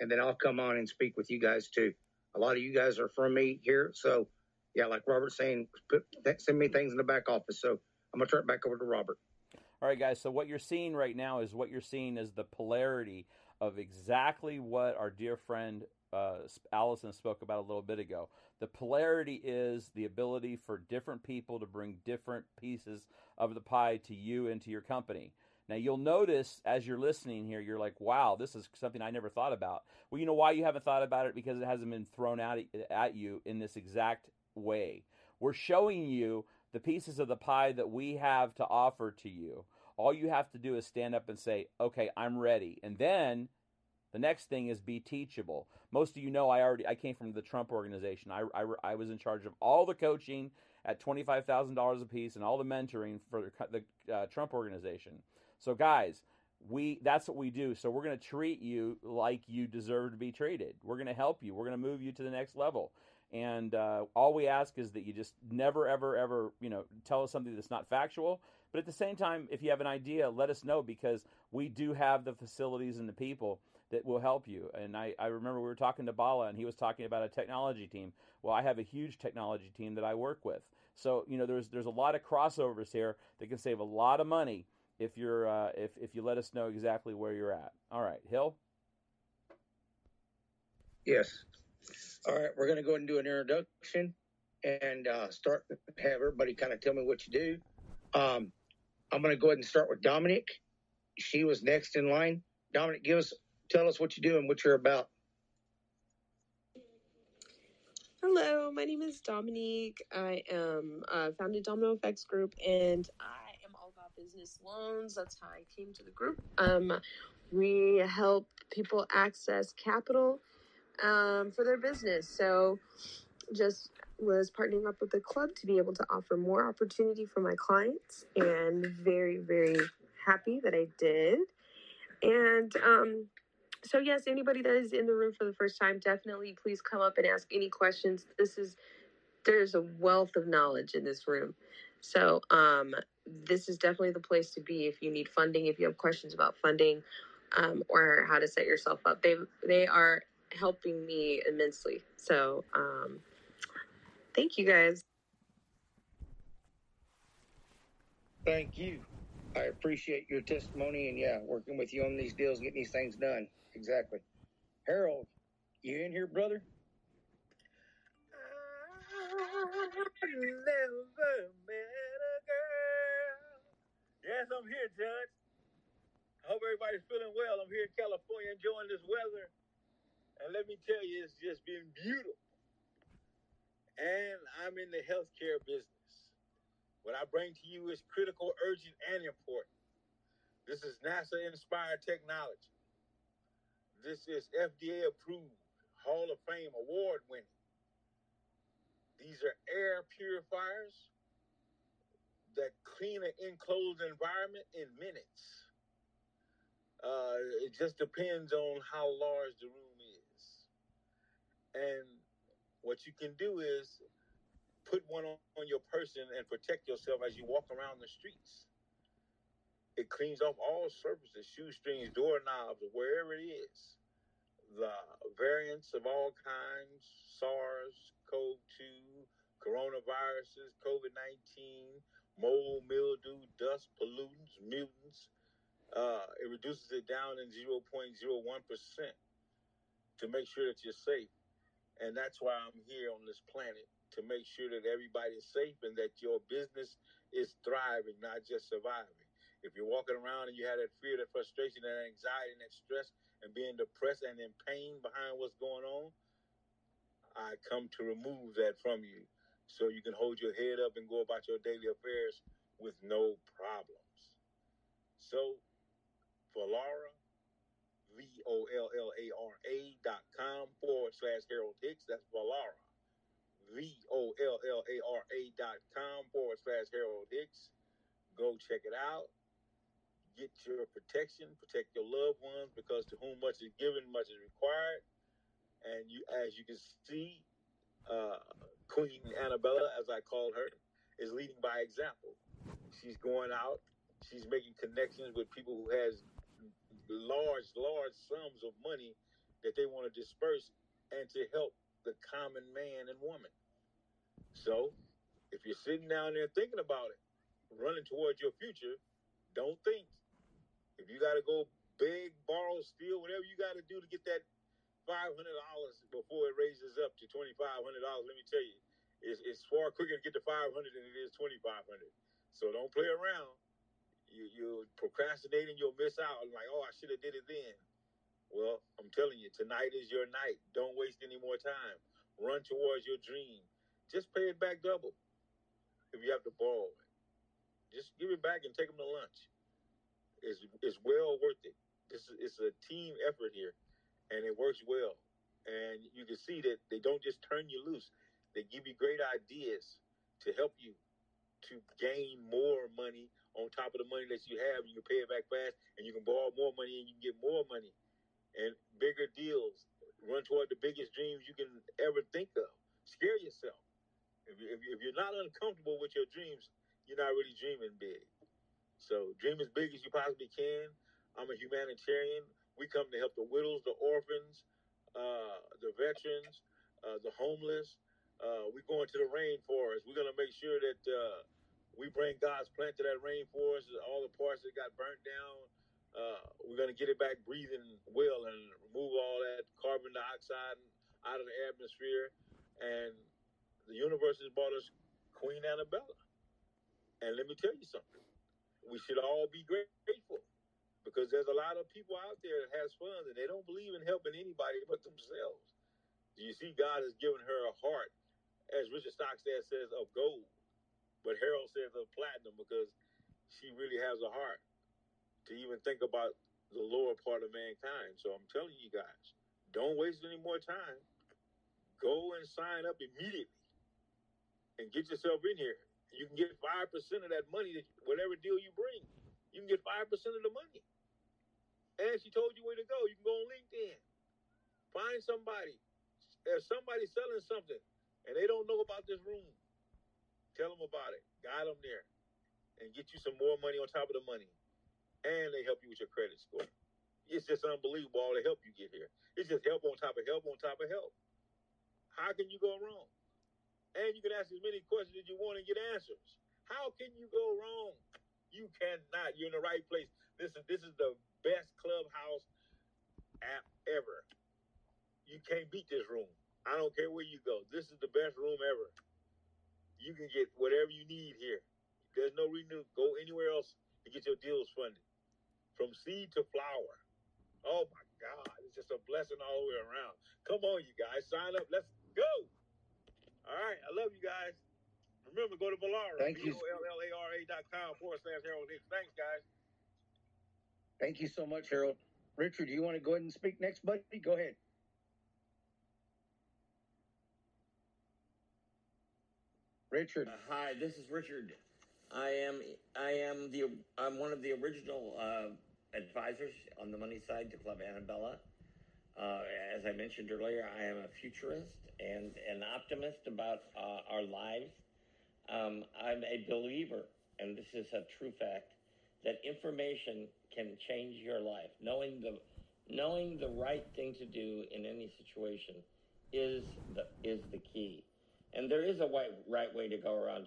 and then I'll come on and speak with you guys too. A lot of you guys are from me here, so yeah, like Robert's saying, put, send me things in the back office. So I'm gonna turn it back over to Robert. All right, guys. So what you're seeing right now is what you're seeing is the polarity of exactly what our dear friend uh, Allison spoke about a little bit ago. The polarity is the ability for different people to bring different pieces of the pie to you and to your company. Now you'll notice as you're listening here, you're like, "Wow, this is something I never thought about." Well, you know why you haven't thought about it because it hasn't been thrown out at you in this exact way. We're showing you the pieces of the pie that we have to offer to you. All you have to do is stand up and say, "Okay, I'm ready." And then the next thing is be teachable. Most of you know I already I came from the Trump organization. I, I, I was in charge of all the coaching at twenty five thousand dollars a piece and all the mentoring for the, uh, Trump organization. So guys, we that's what we do. So we're going to treat you like you deserve to be treated. We're going to help you. We're going to move you to the next level. And uh, all we ask is that you just never, ever, ever, you know, tell us something that's not factual. But at the same time, if you have an idea, let us know because we do have the facilities and the people that will help you. And I, I remember we were talking to Bala and he was talking about a technology team. Well, I have a huge technology team that I work with. So, you know, there's there's a lot of crossovers here that can save a lot of money if you're uh, if if you let us know exactly where you're at. All right, Hill. Yes. All right, we're gonna go ahead and do an introduction and uh, start have everybody kind of tell me what you do. Um, I'm gonna go ahead and start with Dominic. She was next in line. Dominic, give us tell us what you do and what you're about. Hello, my name is Dominique. I am uh, founded Domino Effects Group, and I am all about business loans. That's how I came to the group. Um, we help people access capital um, for their business. So, just was partnering up with the club to be able to offer more opportunity for my clients, and very, very happy that I did. And um, so yes, anybody that is in the room for the first time, definitely please come up and ask any questions. This is there's a wealth of knowledge in this room. So um, this is definitely the place to be if you need funding, if you have questions about funding, um, or how to set yourself up. They they are helping me immensely. So um, Thank you guys. Thank you. I appreciate your testimony and yeah, working with you on these deals, getting these things done. Exactly. Harold, you in here, brother? never met a girl. Yes, I'm here, Judge. I hope everybody's feeling well. I'm here in California enjoying this weather. And let me tell you, it's just been beautiful. And I'm in the healthcare business. What I bring to you is critical, urgent, and important. This is NASA inspired technology. This is FDA approved, Hall of Fame award winning. These are air purifiers that clean an enclosed environment in minutes. Uh, it just depends on how large the room. And what you can do is put one on, on your person and protect yourself as you walk around the streets. It cleans off all surfaces, shoestrings, doorknobs, wherever it is. The variants of all kinds, SARS, CoV 2, coronaviruses, COVID 19, mold, mildew, dust, pollutants, mutants. Uh, it reduces it down in 0.01% to make sure that you're safe. And that's why I'm here on this planet to make sure that everybody's safe and that your business is thriving, not just surviving. If you're walking around and you have that fear, that frustration, that anxiety, and that stress, and being depressed and in pain behind what's going on, I come to remove that from you so you can hold your head up and go about your daily affairs with no problems. So, Vollara, V O L L A R A dot com forward slash Harold Hicks. That's Vollara. V O L L A R A dot com forward slash Harold Hicks. Go check it out. Get your protection, protect your loved ones because to whom much is given, much is required. And you, as you can see, uh, Queen Annabella, as I call her, is leading by example. She's going out. She's making connections with people who has large, large sums of money that they want to disperse and to help the common man and woman. So, if you're sitting down there thinking about it, running towards your future, don't think. If you got to go beg, borrow, steal, whatever you got to do to get that five hundred dollars before it raises up to twenty five hundred dollars, let me tell you, it's, it's far quicker to get to five hundred than it is twenty five hundred. So don't play around you you procrastinating, you'll miss out. I'm like, oh, I should have did it then. Well, I'm telling you, tonight is your night. Don't waste any more time. Run towards your dream. Just pay it back double if you have to borrow it. Just give it back and take them to lunch. It's it's well worth it. This is it's a team effort here, and it works well. And you can see that they don't just turn you loose; they give you great ideas to help you to gain more money on top of the money that you have. You can pay it back fast, and you can borrow more money, and you can get more money and bigger deals. Run toward the biggest dreams you can ever think of. Scare yourself. If, you, if you're not uncomfortable with your dreams, you're not really dreaming big. So dream as big as you possibly can. I'm a humanitarian. We come to help the widows, the orphans, uh, the veterans, uh, the homeless. Uh, we're going to the rainforest. We're going to make sure that uh, we bring God's plant to that rainforest, all the parts that got burnt down. Uh, we're going to get it back breathing well and remove all that carbon dioxide out of the atmosphere. And the universe has brought us Queen Annabella. And let me tell you something. We should all be grateful because there's a lot of people out there that has funds and they don't believe in helping anybody but themselves. Do you see God has given her a heart, as Richard Stockstead says, of gold but Harold says of platinum because she really has a heart to even think about the lower part of mankind. So I'm telling you guys, don't waste any more time. Go and sign up immediately and get yourself in here. You can get 5% of that money, that whatever deal you bring, you can get 5% of the money. And she told you where to go. You can go on LinkedIn. Find somebody. There's somebody selling something and they don't know about this room. Tell them about it. Guide them there. And get you some more money on top of the money. And they help you with your credit score. It's just unbelievable all the help you get here. It's just help on top of help on top of help. How can you go wrong? and you can ask as many questions as you want and get answers. How can you go wrong? You cannot. You're in the right place. This is this is the best clubhouse app ever. You can't beat this room. I don't care where you go. This is the best room ever. You can get whatever you need here. There's no reason to go anywhere else to get your deals funded. From seed to flower. Oh my God. It's just a blessing all the way around. Come on, you guys. Sign up. Let's go. All right. I love you guys. Remember, go to Vollara. Thank you. B-O-L-L-A-R-A dot com forward slash Harold Hicks. Thanks, guys. Thank you so much, Harold. Richard, do you want to go ahead and speak next, buddy? Go ahead. Richard. Uh, hi, this is Richard. I am I am the I'm one of the original uh, advisors on the money side to Club Annabella. Uh, as I mentioned earlier, I am a futurist and an optimist about uh, our lives. Um, I'm a believer, and this is a true fact, that information can change your life. Knowing the knowing the right thing to do in any situation is the is the key. And there is a right, way to go around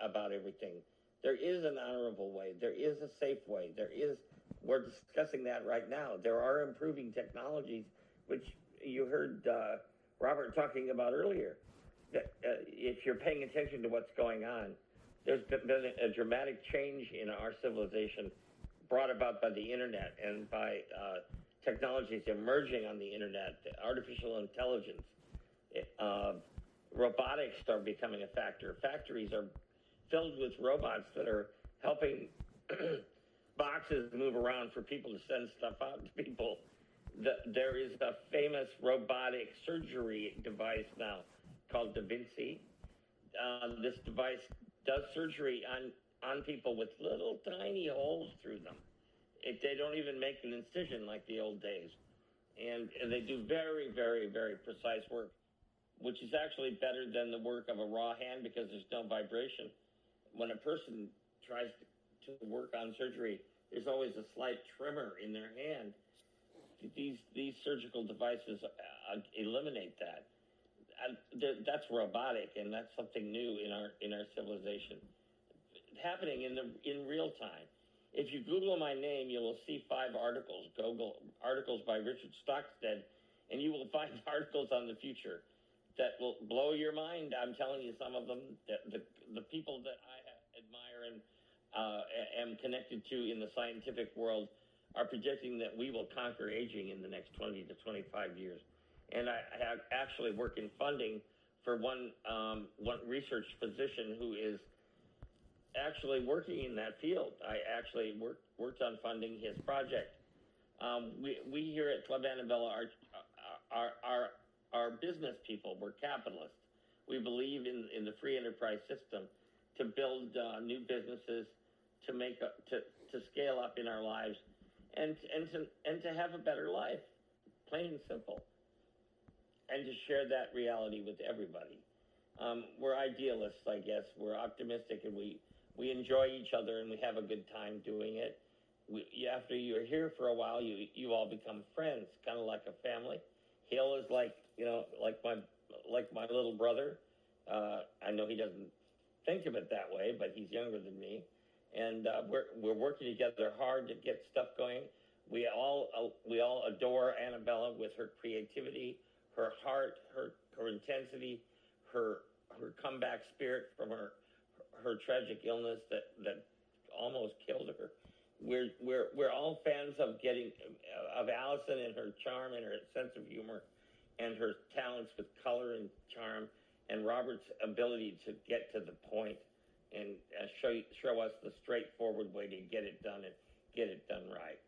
about everything. There is an honorable way. There is a safe way. There is, we're discussing that right now. There are improving technologies, which you heard uh, Robert talking about earlier. That uh, if you're paying attention to what's going on, there's been a dramatic change in our civilization brought about by the internet and by uh, technologies emerging on the internet, artificial intelligence. Uh, robotics are becoming a factor. Factories are filled with robots that are helping boxes move around for people to send stuff out to people. The, there is a famous robotic surgery device now called Da Vinci. Uh, this device does surgery on, on people with little tiny holes through them. It, they don't even make an incision like the old days. And, and they do very, very, very precise work which is actually better than the work of a raw hand because there's no vibration. When a person tries to work on surgery, there's always a slight tremor in their hand. These these surgical devices uh, eliminate that. that's robotic, and that's something new in our in our civilization. Happening in the in real time. If you Google my name, you will see five articles. Google articles by Richard Stockstead, and you will find articles on the future that will blow your mind. I'm telling you, some of them, the the, people that I admire and uh, am connected to in the scientific world are projecting that we will conquer aging in the next 20 to 25 years. And I, I actually work in funding for one um, one research physician who is actually working in that field. I actually worked worked on funding his project. Um, we we here at Club Annabella are are are are business people. We're capitalists. We believe in, in the free enterprise system to build uh, new businesses, to make a, to to scale up in our lives, and and to and to have a better life, plain and simple, and to share that reality with everybody. Um, we're idealists, I guess. We're optimistic, and we we enjoy each other, and we have a good time doing it. We, after you're here for a while, you you all become friends, kind of like a family. Hill is like you know, like my like my little brother. Uh, I know he doesn't think of it that way, but he's younger than me, and uh, we're we're working together hard to get stuff going. We all uh, we all adore Annabella with her creativity, her heart, her her intensity, her her comeback spirit from her her tragic illness that that almost killed her. We're we're we're all fans of getting of Allison and her charm and her sense of humor and her talents with color and charm, and Robert's ability to get to the point and uh, show show us the straightforward way to get it done and get it done right.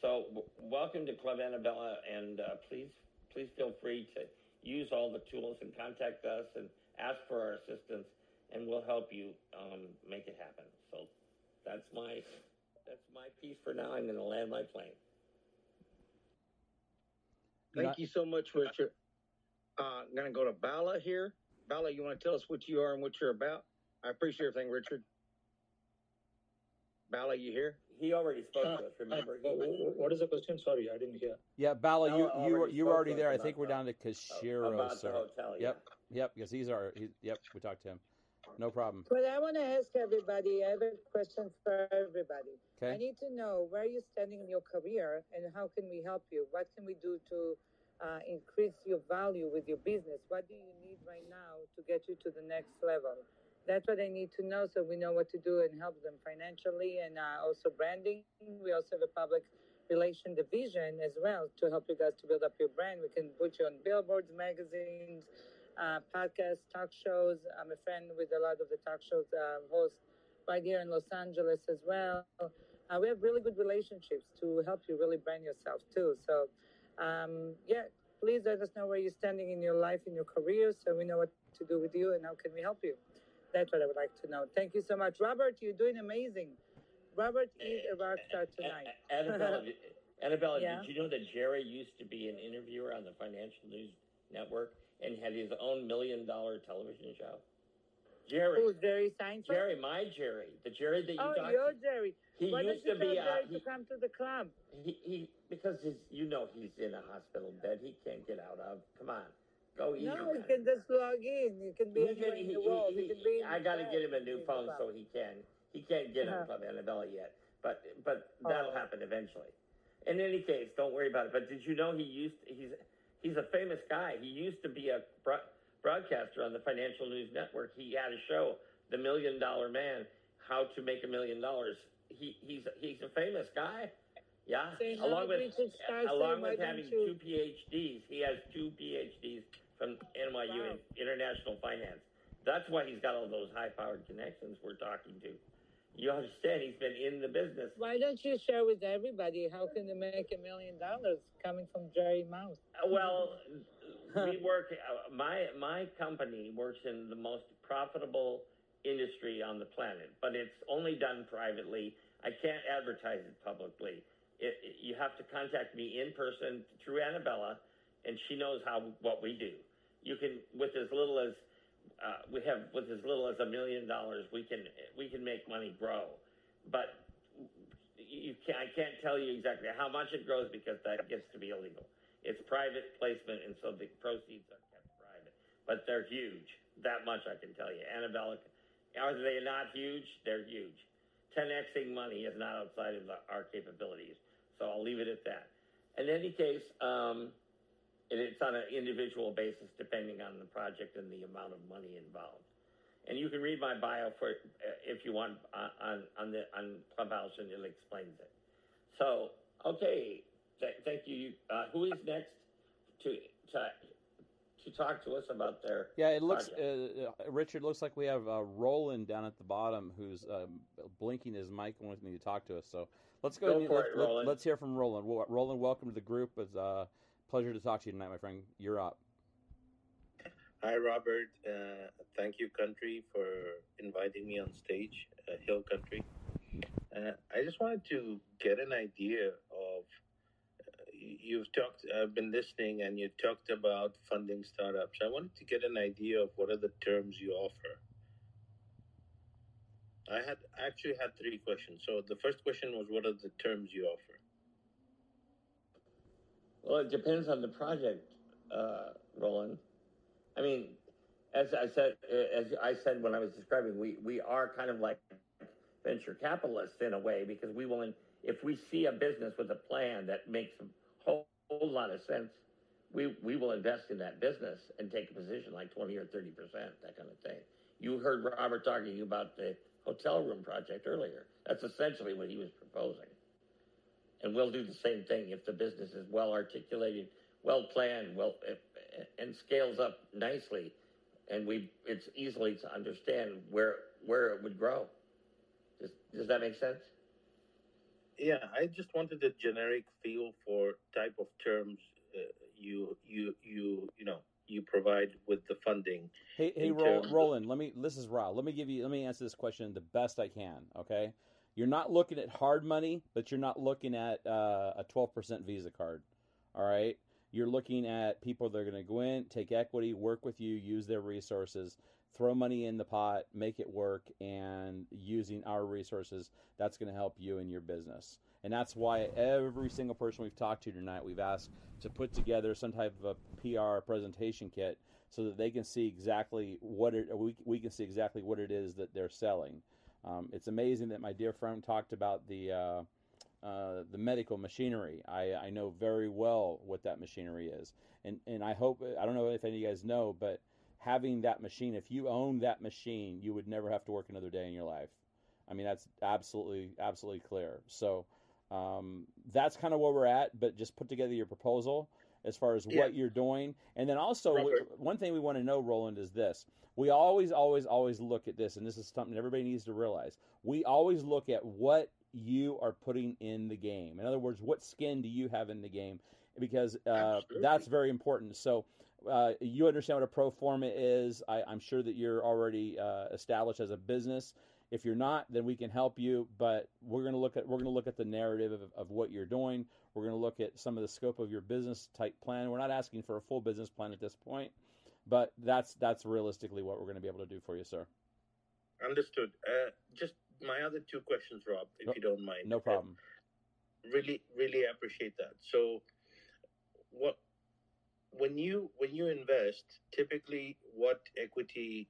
So, w- welcome to Club Annabella, and uh, please please feel free to use all the tools and contact us and ask for our assistance, and we'll help you um, make it happen. So, that's my that's my piece for now. I'm going to land my plane. Thank you so much, Richard. Uh, I'm going to go to Bala here. Bala, you want to tell us what you are and what you're about? I appreciate everything, Richard. Bala, you here? he already spoke to us. Remember? Uh, wh- wh- what is the question? Sorry, I didn't hear. Yeah, Bala, you Bala you were already you were already there. I think we're down to Kashiro, about the sir. hotel, yeah. Yep, yep, because he's our. He, yep, we talked to him. No problem. But I want to ask everybody, I have a question for everybody. Okay. I need to know where you're standing in your career and how can we help you? What can we do to uh, increase your value with your business? What do you need right now to get you to the next level? That's what I need to know so we know what to do and help them financially and uh, also branding. We also have a public relation division as well to help you guys to build up your brand. We can put you on billboards, magazines, uh, podcasts, talk shows. I'm a friend with a lot of the talk shows uh, hosts right here in Los Angeles as well. Uh, we have really good relationships to help you really brand yourself too. So, um, yeah, please let us know where you're standing in your life, in your career, so we know what to do with you and how can we help you. That's what I would like to know. Thank you so much, Robert. You're doing amazing. Robert is a rock star tonight. Annabella, did- Annabella, Yeah? did you know that Jerry used to be an interviewer on the Financial News Network and had his own million dollar television show? Jerry. Who's Jerry Seinfeld? Jerry, my Jerry, the Jerry that you oh, you're to. Jerry. He Why used to be, tell uh, he- to come to the club? He, he because his, you know he's in a hospital bed he can't get out of. Come on, go easy. No, you can just log in. You can be He anywhere can- in he- the he- world. he- you can be in I got to get him a new phone so he can. He can't get on Uh-huh. Club Annabella yet, but but that'll Oh. happen eventually. In any case, don't worry about it. But did you know he used he's he's a famous guy. He used to be a bro- broadcaster on the Financial News Network. He had a show, The Million Dollar Man, How to Make a Million Dollars. He he's he's a famous guy. Yeah, Say along with Richard Starr, say, along why with don't having you- two PhDs, he has two PhDs from NYU Wow. in International Finance. That's why he's got all those high-powered connections we're talking to. You understand? He's been in the business. Why don't you share with everybody how can they make a million dollars coming from Jerry Mouse? Uh, Well, we work. Uh, my my company works in the most profitable industry on the planet, but it's only done privately. I can't advertise it publicly. It, it- you have to contact me in person through Annabella, and she knows how what we do. You can with as little as uh, we have with as little as a million dollars, we can we can make money grow, but you can I can't tell you exactly how much it grows because that gets to be illegal. It's private placement, and so the proceeds are kept private, but they're huge. That much I can tell you. Annabella, are they not huge? They're huge. 10xing money is not outside of our capabilities, so I'll leave it at that. In any case, um, it's on an individual basis depending on the project and the amount of money involved. And you can read my bio for uh, if you want uh, on on the on Clubhouse, and it explains it. So, okay, th- thank you. Uh, who is next to to to talk to us about their? Yeah, it looks. Uh, uh, Richard looks like we have uh, Roland down at the bottom who's um, blinking his mic and wants me to talk to us. So let's go. Go and let, it, let, let's hear from Roland. Roland, welcome to the group. It's a uh, pleasure to talk to you tonight, my friend. You're up. Hi, Robert. Uh, thank you, country, for inviting me on stage, uh, Hill Country. Uh, I just wanted to get an idea of. Uh, you've talked. I've been listening, and you talked about funding startups. I wanted to get an idea of what are the terms you offer. I had actually had three questions. So the first question was, what are the terms you offer? Well, it depends on the project, uh, Roland. I mean, as I said, as I said when I was describing, we we are kind of like venture capitalists in a way because we will, if we see a business with a plan that makes a whole, whole lot of sense, we we will invest in that business and take a position like twenty or thirty percent, that kind of thing. You heard Robert talking about the hotel room project earlier. That's essentially what he was proposing. And we'll do the same thing if the business is well articulated, well planned, well, and scales up nicely. And we, it's easily to understand where, where it would grow. Does, does that make sense? Yeah, I just wanted a generic feel for type of terms uh, you you you you know you provide with the funding. Hey, hey, Ro- Roland. Let me. This is Rob. Let me give you. Let me answer this question the best I can. Okay, you're not looking at hard money, but you're not looking at uh, a 12% Visa card. All right, you're looking at people that are going to go in, take equity, work with you, use their resources, throw money in the pot, make it work, and using our resources, that's going to help you and your business. And that's why every single person we've talked to tonight, we've asked to put together some type of a PR presentation kit so that they can see exactly what it, we, we can see exactly what it is that they're selling. Um, it's amazing that my dear friend talked about the uh, uh, the medical machinery. I, I know very well what that machinery is, and and I hope I don't know if any of you guys know, but having that machine, if you own that machine, you would never have to work another day in your life. I mean, that's absolutely absolutely clear. So um, that's kind of where we're at. But just put together your proposal as far as Yeah. what you're doing, and then also Robert. one thing we want to know, Roland, is this: we always, always, always look at this, and this is something everybody needs to realize. We always look at what you are putting in the game. In other words, what skin do you have in the game? Because uh, that's very important. So uh, you understand what a pro forma is. I, I'm sure that you're already uh, established as a business. If you're not, then we can help you. But we're going to look at we're going to look at the narrative of, of what you're doing. We're going to look at some of the scope of your business type plan. We're not asking for a full business plan at this point, but that's that's realistically what we're going to be able to do for you, sir. Understood. Uh, just my other two questions, Rob, if No- you don't mind. No problem. really really appreciate that so what when you when you invest typically what equity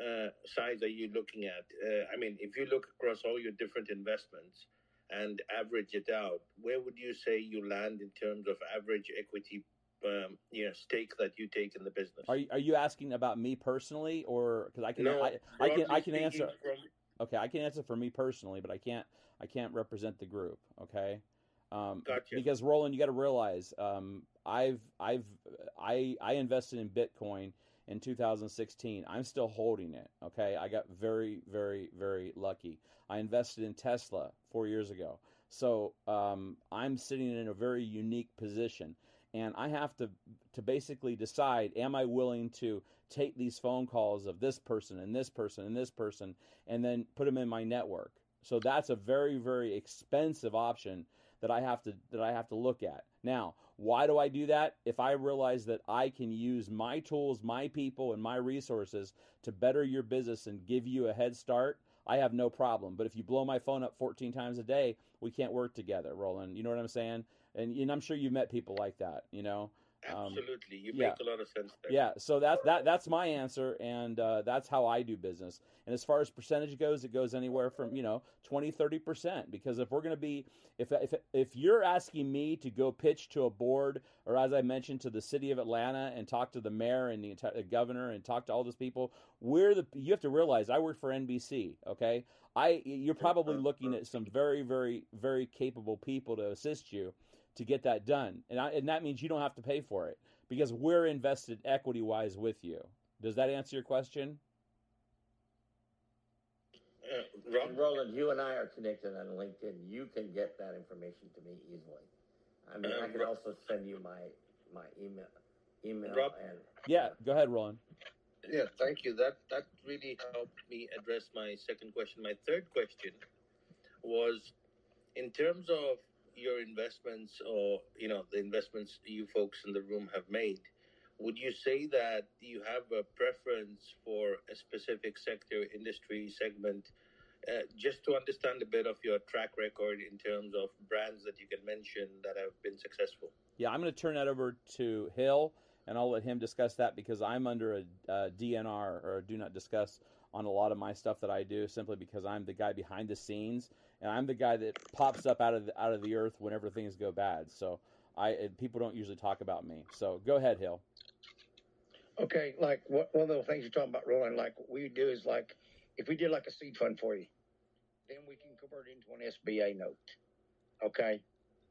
uh, size are you looking at uh, i mean if you look across all your different investments and average it out where would you say you land in terms of average equity um, you know stake that you take in the business Are you, are you asking about me personally, or because I can No, I, I can I can answer. from- Okay, I can answer for me personally, but I can't I can't represent the group. Okay, um, Gotcha. because Roland, you got to realize um, I've I've I I invested in Bitcoin in 2016. I'm still holding it. Okay, I got very very very lucky. I invested in Tesla four years ago, so um, I'm sitting in a very unique position and I have to to basically decide: Am I willing to take these phone calls of this person and this person and this person, and then put them in my network? So that's a very very expensive option that I have to that I have to look at. Now, why do I do that? If I realize that I can use my tools, my people, and my resources to better your business and give you a head start, I have no problem. But if you blow my phone up 14 times a day, we can't work together, Roland. You know what I'm saying? And, and I'm sure you've met people like that, you know? Um, absolutely you yeah. make a lot of sense there yeah, so that that that's my answer, and uh, that's how I do business. And as far as percentage goes, it goes anywhere from you know 20, 30 percent. Because if we're going to be, if if if you're asking me to go pitch to a board, or as I mentioned to the city of Atlanta and talk to the mayor and the, entire, the governor and talk to all those people, we're the. You have to realize I work for NBC. Okay, I you're probably looking at some very very very capable people to assist you to get that done. And, I, and that means you don't have to pay for it because we're invested equity wise with you. Does that answer your question? uh, Roland, you and I are connected on LinkedIn. You can get that information to me easily. I mean, I Um, can Ro- also send you my my email email Rob- and Yeah, go ahead, Roland. Yeah, thank you. That that really helped me address my second question. My third question was in terms of your investments or you know the investments you folks in the room have made would you say that you have a preference for a specific sector industry segment uh, just to understand a bit of your track record in terms of brands that you can mention that have been successful? Yeah, I'm going to turn that over to Hill, and I'll let him discuss that because I'm under a, uh DNR or a do not discuss on a lot of my stuff that I do, simply because I'm the guy behind the scenes, and I'm the guy that pops up out of the, out of the earth whenever things go bad. So I people don't usually talk about me. So go ahead, Hill. Okay, like one of the things you're talking about, Roland, like what we do is like if we did like a seed fund for you, then we can convert it into an SBA note. Okay,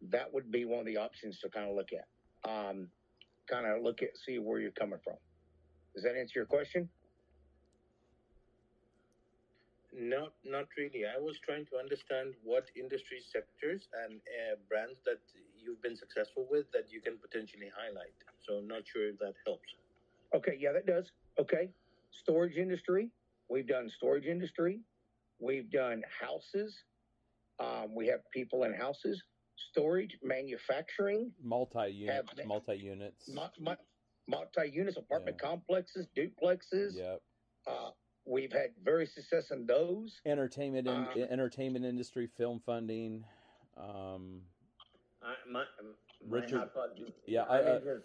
that would be one of the options to kind of look at. Um, kind of look at see where you're coming from. Does that answer your question? Not, not really. I was trying to understand what industry sectors and uh, brands that you've been successful with that you can potentially highlight. So, I'm not sure if that helps. Okay, yeah, that does. Okay, storage industry. We've done storage industry. We've done houses. Um, we have people in houses. storage, manufacturing, multi-unit, Have- multi-units. mu- mu- multi-units, apartment complexes, duplexes. Yep. Uh, we've had very success in those. entertainment in, Uh, entertainment industry, film funding. Um, I, my, my Richard- hot yeah, I I- uh, we- have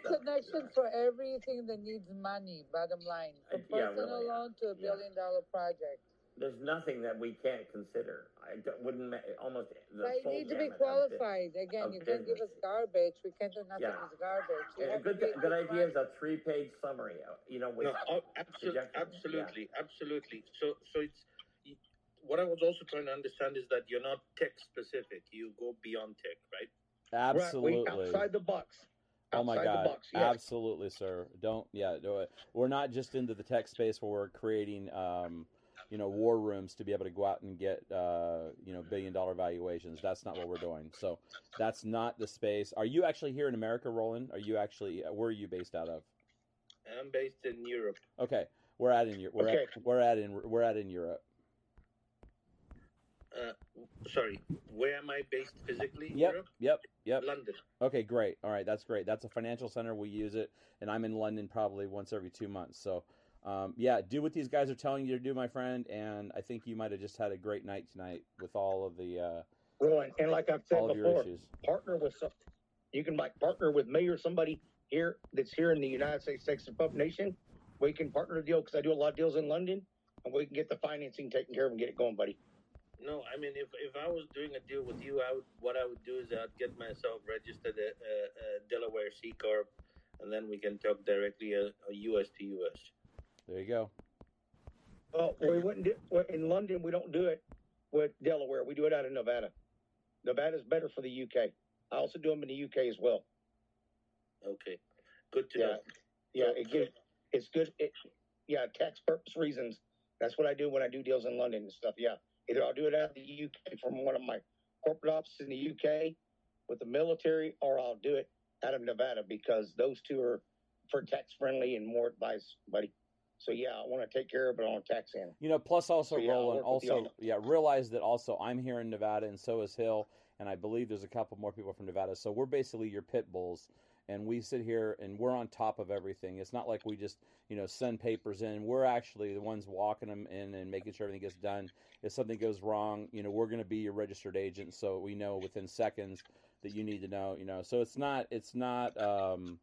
stuff. connection for everything that needs money, bottom line. From yeah, personal really, yeah. loan to a billion dollar project. There's nothing that we can't consider. I don't- wouldn't ma- almost the But you full need to be gamut of bu- qualified. Again, you can't give us garbage. We can't do nothing Yeah. with garbage. You Yeah, have a good, be good idea is a three-page summary. uh, You know, with No, oh, absolutely, projections, yeah. absolutely, absolutely. So, so it's what I was also trying to understand is that you're not tech specific. You go beyond tech, right? absolutely. Right, we, outside the box. Oh my outside god! box, yes. Absolutely, sir. Don't yeah. Do it. We're not just into the tech space where we're creating, um, you know, war rooms to be able to go out and get, uh, you know, billion dollar valuations. That's not what we're doing. So that's not the space. Are you actually here in America, Roland? Are you actually? Where are you based out of? I'm based in Europe. Okay, we're at in Eu- we're Okay. at, we're at in we're at in Europe. Uh, sorry, where am I based physically? Yep, Europe? yep, yep. London. Okay, great. All right, that's great. That's a financial center. We use it, and I'm in London probably once every two months. So, um, yeah, do what these guys are telling you to do, my friend. And I think you might have just had a great night tonight with all of the. Uh, Well, and, and like I've said your before, issues. partner with some. You can like partner with me or somebody here that's here in the United States, Texas Pup Nation. We can partner a deal because I do a lot of deals in London, and we can get the financing taken care of and get it going, buddy. No, I mean, if, if I was doing a deal with you, I would what I would do is I'd get myself registered at uh, uh, Delaware C corp, and then we can talk directly uh, US to US. There you go. Well, we wouldn't do in London. We don't do it with Delaware. We do it out of Nevada. Nevada's better for the UK. I also do them in the UK as well. Okay, good to yeah, know. yeah. So- It gives, it's good. It, yeah, tax purpose reasons. That's what I do when I do deals in London and stuff. Yeah, either I'll do it out of the UK from one of my corporate offices in the UK with the military, or I'll do it out of Nevada because those two are for tax friendly and more advice, buddy. So yeah, I want to take care of it on tax end. You know, plus also So, yeah, I'll Roland, work also yeah, realize that also I'm here in Nevada and so is Hill, and I believe there's a couple more people from Nevada. So we're basically your pit bulls, and we sit here and we're on top of everything. It's not like we just you know send papers in. We're actually the ones walking them in and making sure everything gets done. If something goes wrong, you know, we're going to be your registered agent, so we know within seconds that you need to know. You know, so it's not it's not. um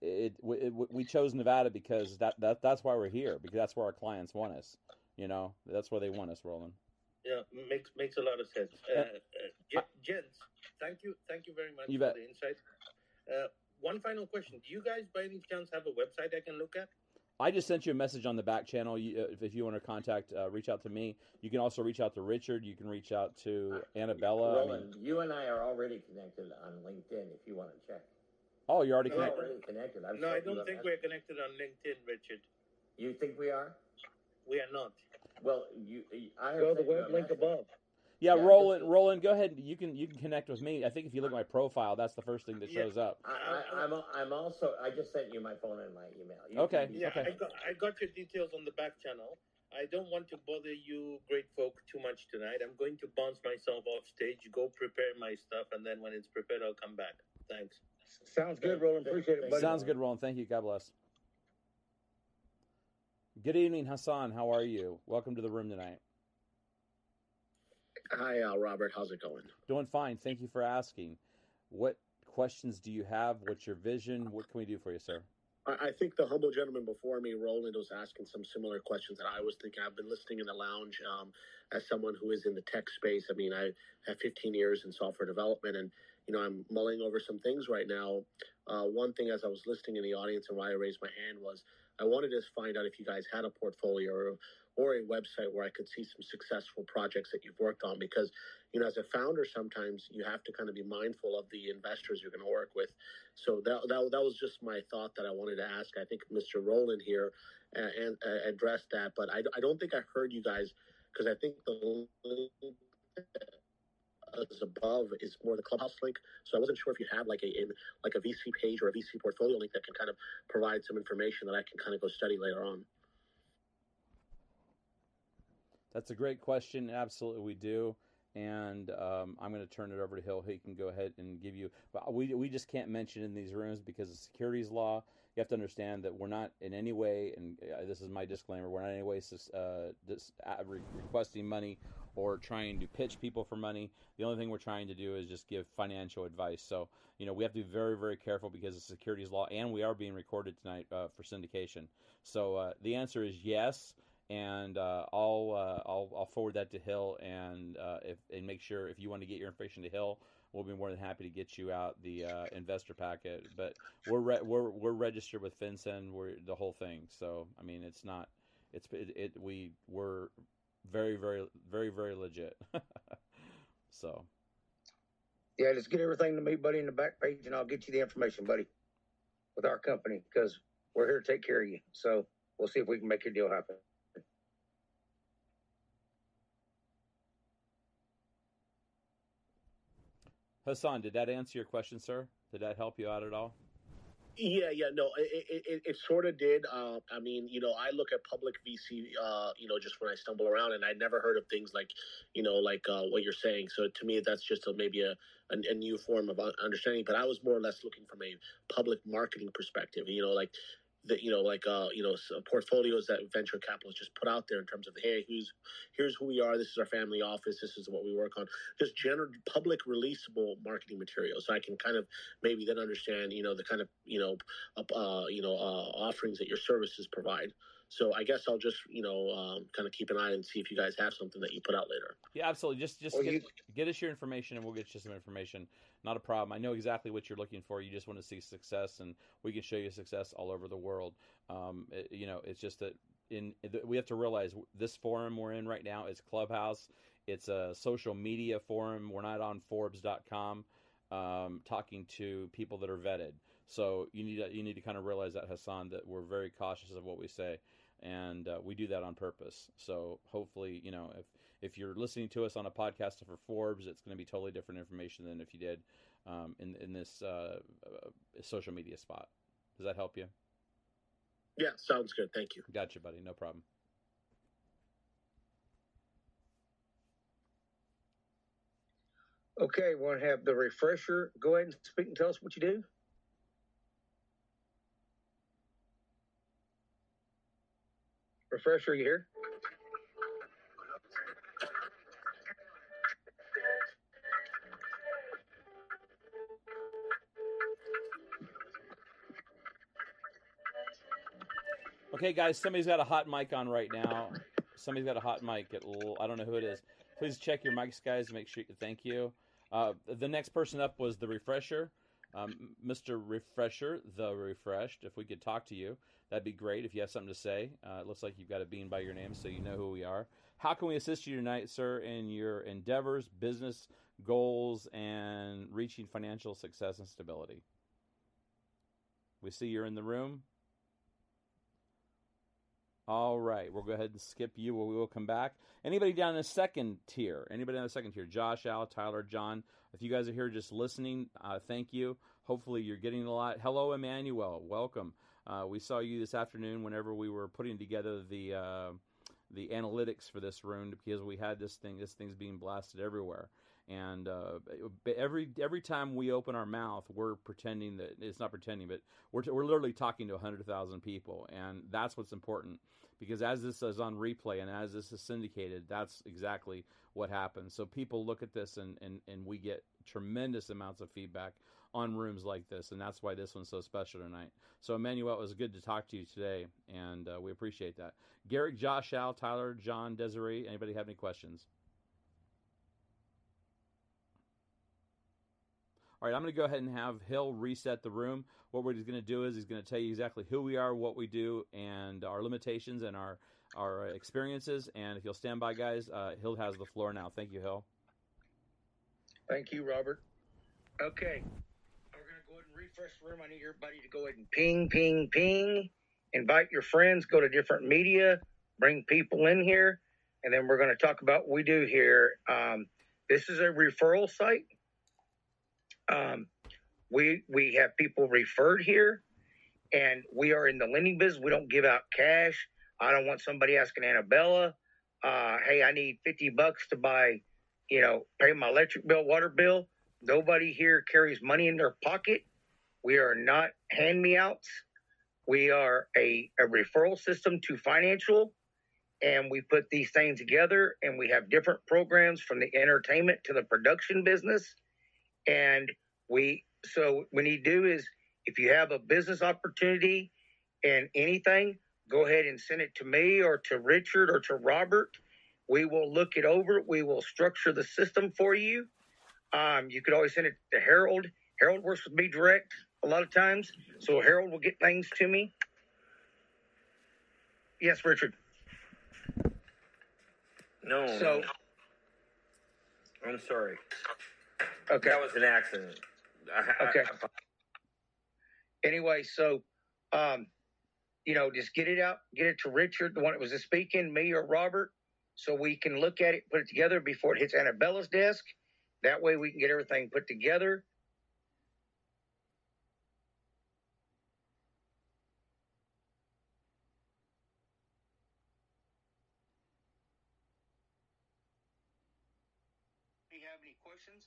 it, it, we chose Nevada because that, that that's why we're here because that's where our clients want us. You know, that's where they want us, Roland. Yeah, makes makes a lot of sense. Uh, uh, gents, thank you, thank you very much You for bet. the insight. Uh, one final question: Do you guys, by any chance, have a website I can look at? I just sent you a message on the back channel. You, uh, if, if you want to contact, uh, reach out to me. You can also reach out to Richard. You can reach out to Annabella. I mean, Roland, you and I are already connected on LinkedIn. If you want to check, oh, you're already connected. already connected. I've No, I don't think we're connected on LinkedIn, Richard. You think we are? We are not. Well, you, I have Go to the sent web link message. above. Yeah, Yeah, Roland. Roland, go ahead. You can you can connect with me. I think if you look at my profile, that's the first thing that Yeah. shows up. I, I, I'm, I'm also. I just sent you my phone and my email. You Okay. can- Yeah, Okay. I got I got your details on the back channel. I don't want to bother you, great folk, too much tonight. I'm going to bounce myself off stage, go prepare my stuff, and then when it's prepared, I'll come back. Thanks. Sounds good, Roland. Appreciate it, buddy. Sounds good, Roland. Thank you. God bless. Good evening, Hassan. How are you? Welcome to the room tonight. Hi, uh, Robert. How's it going? Doing fine. Thank you for asking. What questions do you have? What's your vision? What can we do for you, sir? I, I think the humble gentleman before me, Roland, was asking some similar questions that I was thinking. I've been listening in the lounge um, as someone who is in the tech space. I mean, I have 15 years in software development, and you know, I'm mulling over some things right now. Uh, one thing, as I was listening in the audience and why I raised my hand was I wanted to find out if you guys had a portfolio or, or a website where I could see some successful projects that you've worked on. Because, you know, as a founder, sometimes you have to kind of be mindful of the investors you're going to work with. So that, that, that was just my thought that I wanted to ask. I think Mr. Roland here uh, and uh, addressed that, but I, I don't think I heard you guys because I think the is above is more the clubhouse link. So I wasn't sure if you have like a in like a VC page or a VC portfolio link that can kind of provide some information that I can kind of go study later on. That's a great question. Absolutely, we do. and um, I'm going to turn it over to Hill. He can go ahead and give you. We we just can't mention in these rooms because of securities law. You have to understand that we're not in any way, and uh, this is my disclaimer. We're not in any way uh, uh, re- requesting money or trying to pitch people for money. The only thing we're trying to do is just give financial advice. So you know we have to be very very careful because of securities law, and we are being recorded tonight uh, for syndication. So uh, the answer is yes and uh, I'll, uh, I'll I'll forward that to Hill and uh, if and make sure if you want to get your information to Hill, we'll be more than happy to get you out the uh, investor packet. But we're re- we're we're registered with FinCEN, we're the whole thing. So I mean, it's not it's it, it we we're very very very very legit. so yeah, just get everything to me, buddy, in the back page, and I'll get you the information, buddy, with our company because we're here to take care of you. So we'll see if we can make your deal happen. Hassan, did that answer your question, sir? Did that help you out at all? Yeah, yeah, no, it, it, it sort of did. Uh, I mean, you know, I look at public VC, uh, you know, just when I stumble around, and I never heard of things like, you know, like uh, what you're saying. So to me, that's just a, maybe a, a, a, new form of understanding. But I was more or less looking from a public marketing perspective. You know, like that you know like uh you know portfolios that venture capitalists just put out there in terms of hey who's here's who we are this is our family office this is what we work on just general public releasable marketing material so i can kind of maybe then understand you know the kind of you know uh you know uh offerings that your services provide so I guess I'll just you know um, kind of keep an eye and see if you guys have something that you put out later. Yeah, absolutely. Just just get, you... get us your information and we'll get you some information. Not a problem. I know exactly what you're looking for. You just want to see success, and we can show you success all over the world. Um, it, you know, it's just that in we have to realize this forum we're in right now is Clubhouse. It's a social media forum. We're not on Forbes.com um, talking to people that are vetted. So you need to, you need to kind of realize that Hassan that we're very cautious of what we say and uh, we do that on purpose. So hopefully, you know, if if you're listening to us on a podcast for Forbes, it's going to be totally different information than if you did um, in in this uh, uh, social media spot. Does that help you? Yeah, sounds good. Thank you. Gotcha, buddy. No problem. Okay, want to have the refresher. Go ahead and speak and tell us what you do. Refresher, you here? Okay, guys, somebody's got a hot mic on right now. Somebody's got a hot mic. At I don't know who it is. Please check your mics, guys. Make sure. Thank you. Uh, the next person up was the refresher, um, Mr. Refresher, the refreshed. If we could talk to you, that'd be great. If you have something to say, uh, it looks like you've got a bean by your name, so you know who we are. How can we assist you tonight, sir, in your endeavors, business goals, and reaching financial success and stability? We see you're in the room. All right, we'll go ahead and skip you. We will come back. Anybody down in the second tier? Anybody in the second tier? Josh, Al, Tyler, John. If you guys are here just listening, uh, thank you. Hopefully, you're getting a lot. Hello, Emmanuel. Welcome. Uh, we saw you this afternoon whenever we were putting together the uh, the analytics for this room because we had this thing. This thing's being blasted everywhere. And uh, every every time we open our mouth, we're pretending that it's not pretending, but we're we're literally talking to hundred thousand people, and that's what's important because as this is on replay and as this is syndicated, that's exactly what happens. So people look at this and and and we get tremendous amounts of feedback on rooms like this, and that's why this one's so special tonight. So, Emmanuel, it was good to talk to you today, and uh, we appreciate that. Garrick, Josh, Al, Tyler, John, Desiree, anybody have any questions? All right, I'm going to go ahead and have Hill reset the room. What we're going to do is he's going to tell you exactly who we are, what we do, and our limitations and our our experiences. And if you'll stand by, guys, uh, Hill has the floor now. Thank you, Hill. Thank you, Robert. Okay, we're going to go ahead and refresh the room. I need everybody to go ahead and ping, ping, ping. Invite your friends. Go to different media. Bring people in here, and then we're going to talk about what we do here. Um, this is a referral site. Um, we we have people referred here, and we are in the lending business. We don't give out cash. I don't want somebody asking Annabella, uh, "Hey, I need fifty bucks to buy you know, pay my electric bill, water bill. Nobody here carries money in their pocket. We are not hand me outs. We are a, a referral system to financial, and we put these things together, and we have different programs from the entertainment to the production business. And we, so what you do is if you have a business opportunity and anything, go ahead and send it to me or to Richard or to Robert. We will look it over. We will structure the system for you. Um, you could always send it to Harold. Harold works with me direct a lot of times, so Harold will get things to me. Yes, Richard. No. So, I'm sorry. Okay. That was an accident. I- I- Okay. anyway, so, um, you know, just get it out, get it to Richard, the one that was speaking, me or Robert, so we can look at it, put it together before it hits Annabella's desk. That way we can get everything put together. Do you have any questions?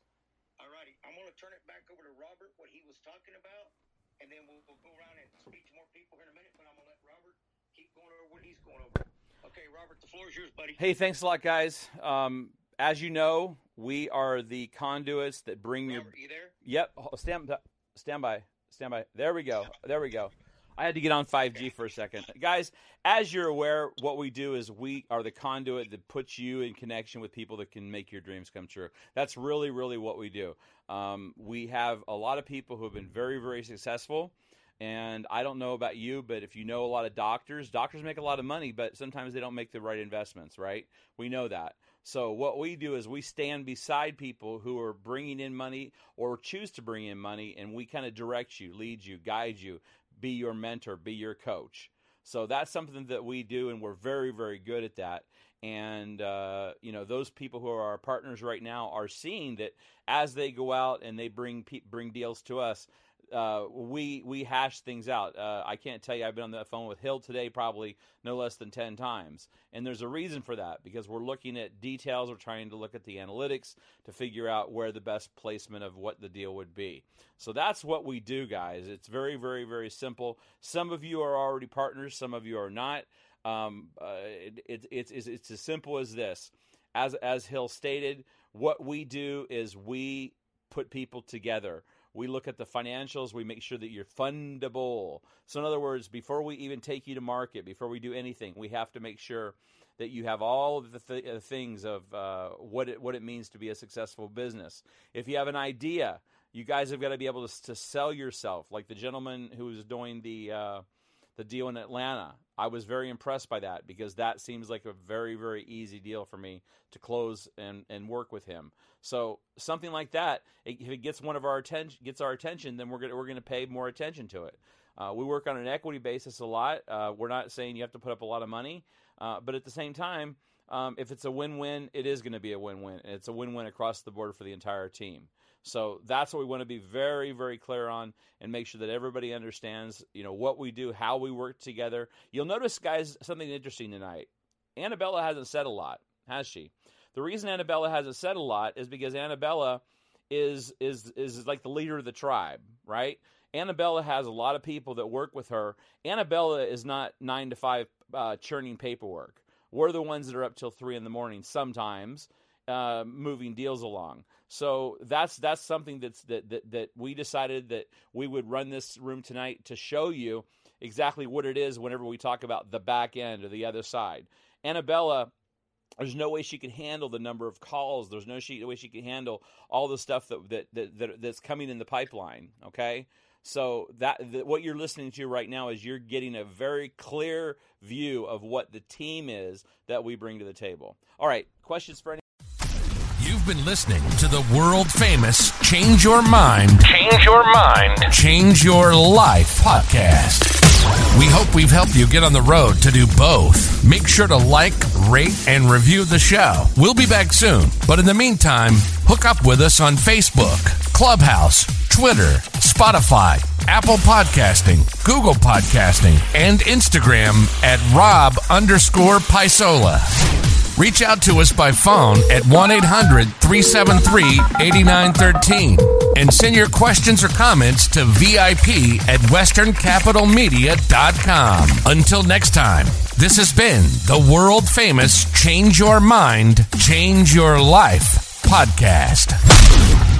All righty, I'm going to turn it back over to Robert, what he was talking about, and then we'll, we'll go around and speak to more people here in a minute, but I'm going to let Robert keep going over what he's going over. Okay, Robert, the floor is yours, buddy. Hey, thanks a lot, guys. Um, as you know, we are the conduits that bring your. you there? Yep. Stand, stand by. Stand by. There we go. There we go. I had to get on 5G for a second. Guys, as you're aware, what we do is we are the conduit that puts you in connection with people that can make your dreams come true. That's really, really what we do. Um, we have a lot of people who have been very, very successful. And I don't know about you, but if you know a lot of doctors, doctors make a lot of money, but sometimes they don't make the right investments, right? We know that. So what we do is we stand beside people who are bringing in money or choose to bring in money, and we kind of direct you, lead you, guide you, be your mentor, be your coach. So that's something that we do, and we're very, very good at that. And uh, you know, those people who are our partners right now are seeing that as they go out and they bring bring deals to us, uh, we we hash things out. Uh, I can't tell you. I've been on the phone with Hill today, probably no less than ten times, and there's a reason for that because we're looking at details. We're trying to look at the analytics to figure out where the best placement of what the deal would be. So that's what we do, guys. It's very, very, very simple. Some of you are already partners. Some of you are not. Um, uh, it, it, it's it's it's as simple as this. As as Hill stated, what we do is we put people together. We look at the financials. We make sure that you're fundable. So, in other words, before we even take you to market, before we do anything, we have to make sure that you have all of the th- uh, things of uh, what it what it means to be a successful business. If you have an idea, you guys have got to be able to, to sell yourself. Like the gentleman who was doing the uh, the deal in Atlanta, I was very impressed by that because that seems like a very very easy deal for me to close and and work with him. So something like that, if it gets one of our attention gets our attention, then we're gonna we're gonna pay more attention to it. Uh, we work on an equity basis a lot. Uh, we're not saying you have to put up a lot of money, uh, but at the same time, um, if it's a win-win, it is going to be a win-win, and it's a win-win across the board for the entire team. So that's what we want to be very, very clear on, and make sure that everybody understands, you know, what we do, how we work together. You'll notice, guys, something interesting tonight. Annabella hasn't said a lot, has she? The reason Annabella hasn't said a lot is because Annabella is is is like the leader of the tribe, right? Annabella has a lot of people that work with her. Annabella is not nine to five uh, churning paperwork. We're the ones that are up till three in the morning sometimes, uh, moving deals along. So that's that's something that's that, that that we decided that we would run this room tonight to show you exactly what it is whenever we talk about the back end or the other side. Annabella there's no way she could handle the number of calls. There's no way she could handle all the stuff that, that, that, that that's coming in the pipeline. Okay, so that, that what you're listening to right now is you're getting a very clear view of what the team is that we bring to the table. All right, questions for any? You've been listening to the world famous Change Your Mind, Change Your Mind, Change Your Life podcast. We hope we've helped you get on the road to do both. Make sure to like, rate, and review the show. We'll be back soon, but in the meantime, hook up with us on Facebook, Clubhouse, Twitter, Spotify, Apple Podcasting, Google Podcasting, and Instagram at Rob underscore Pisola. Reach out to us by phone at 1 800 373 8913 and send your questions or comments to VIP at WesternCapitalMedia.com. Until next time, this has been the world famous Change Your Mind, Change Your Life podcast.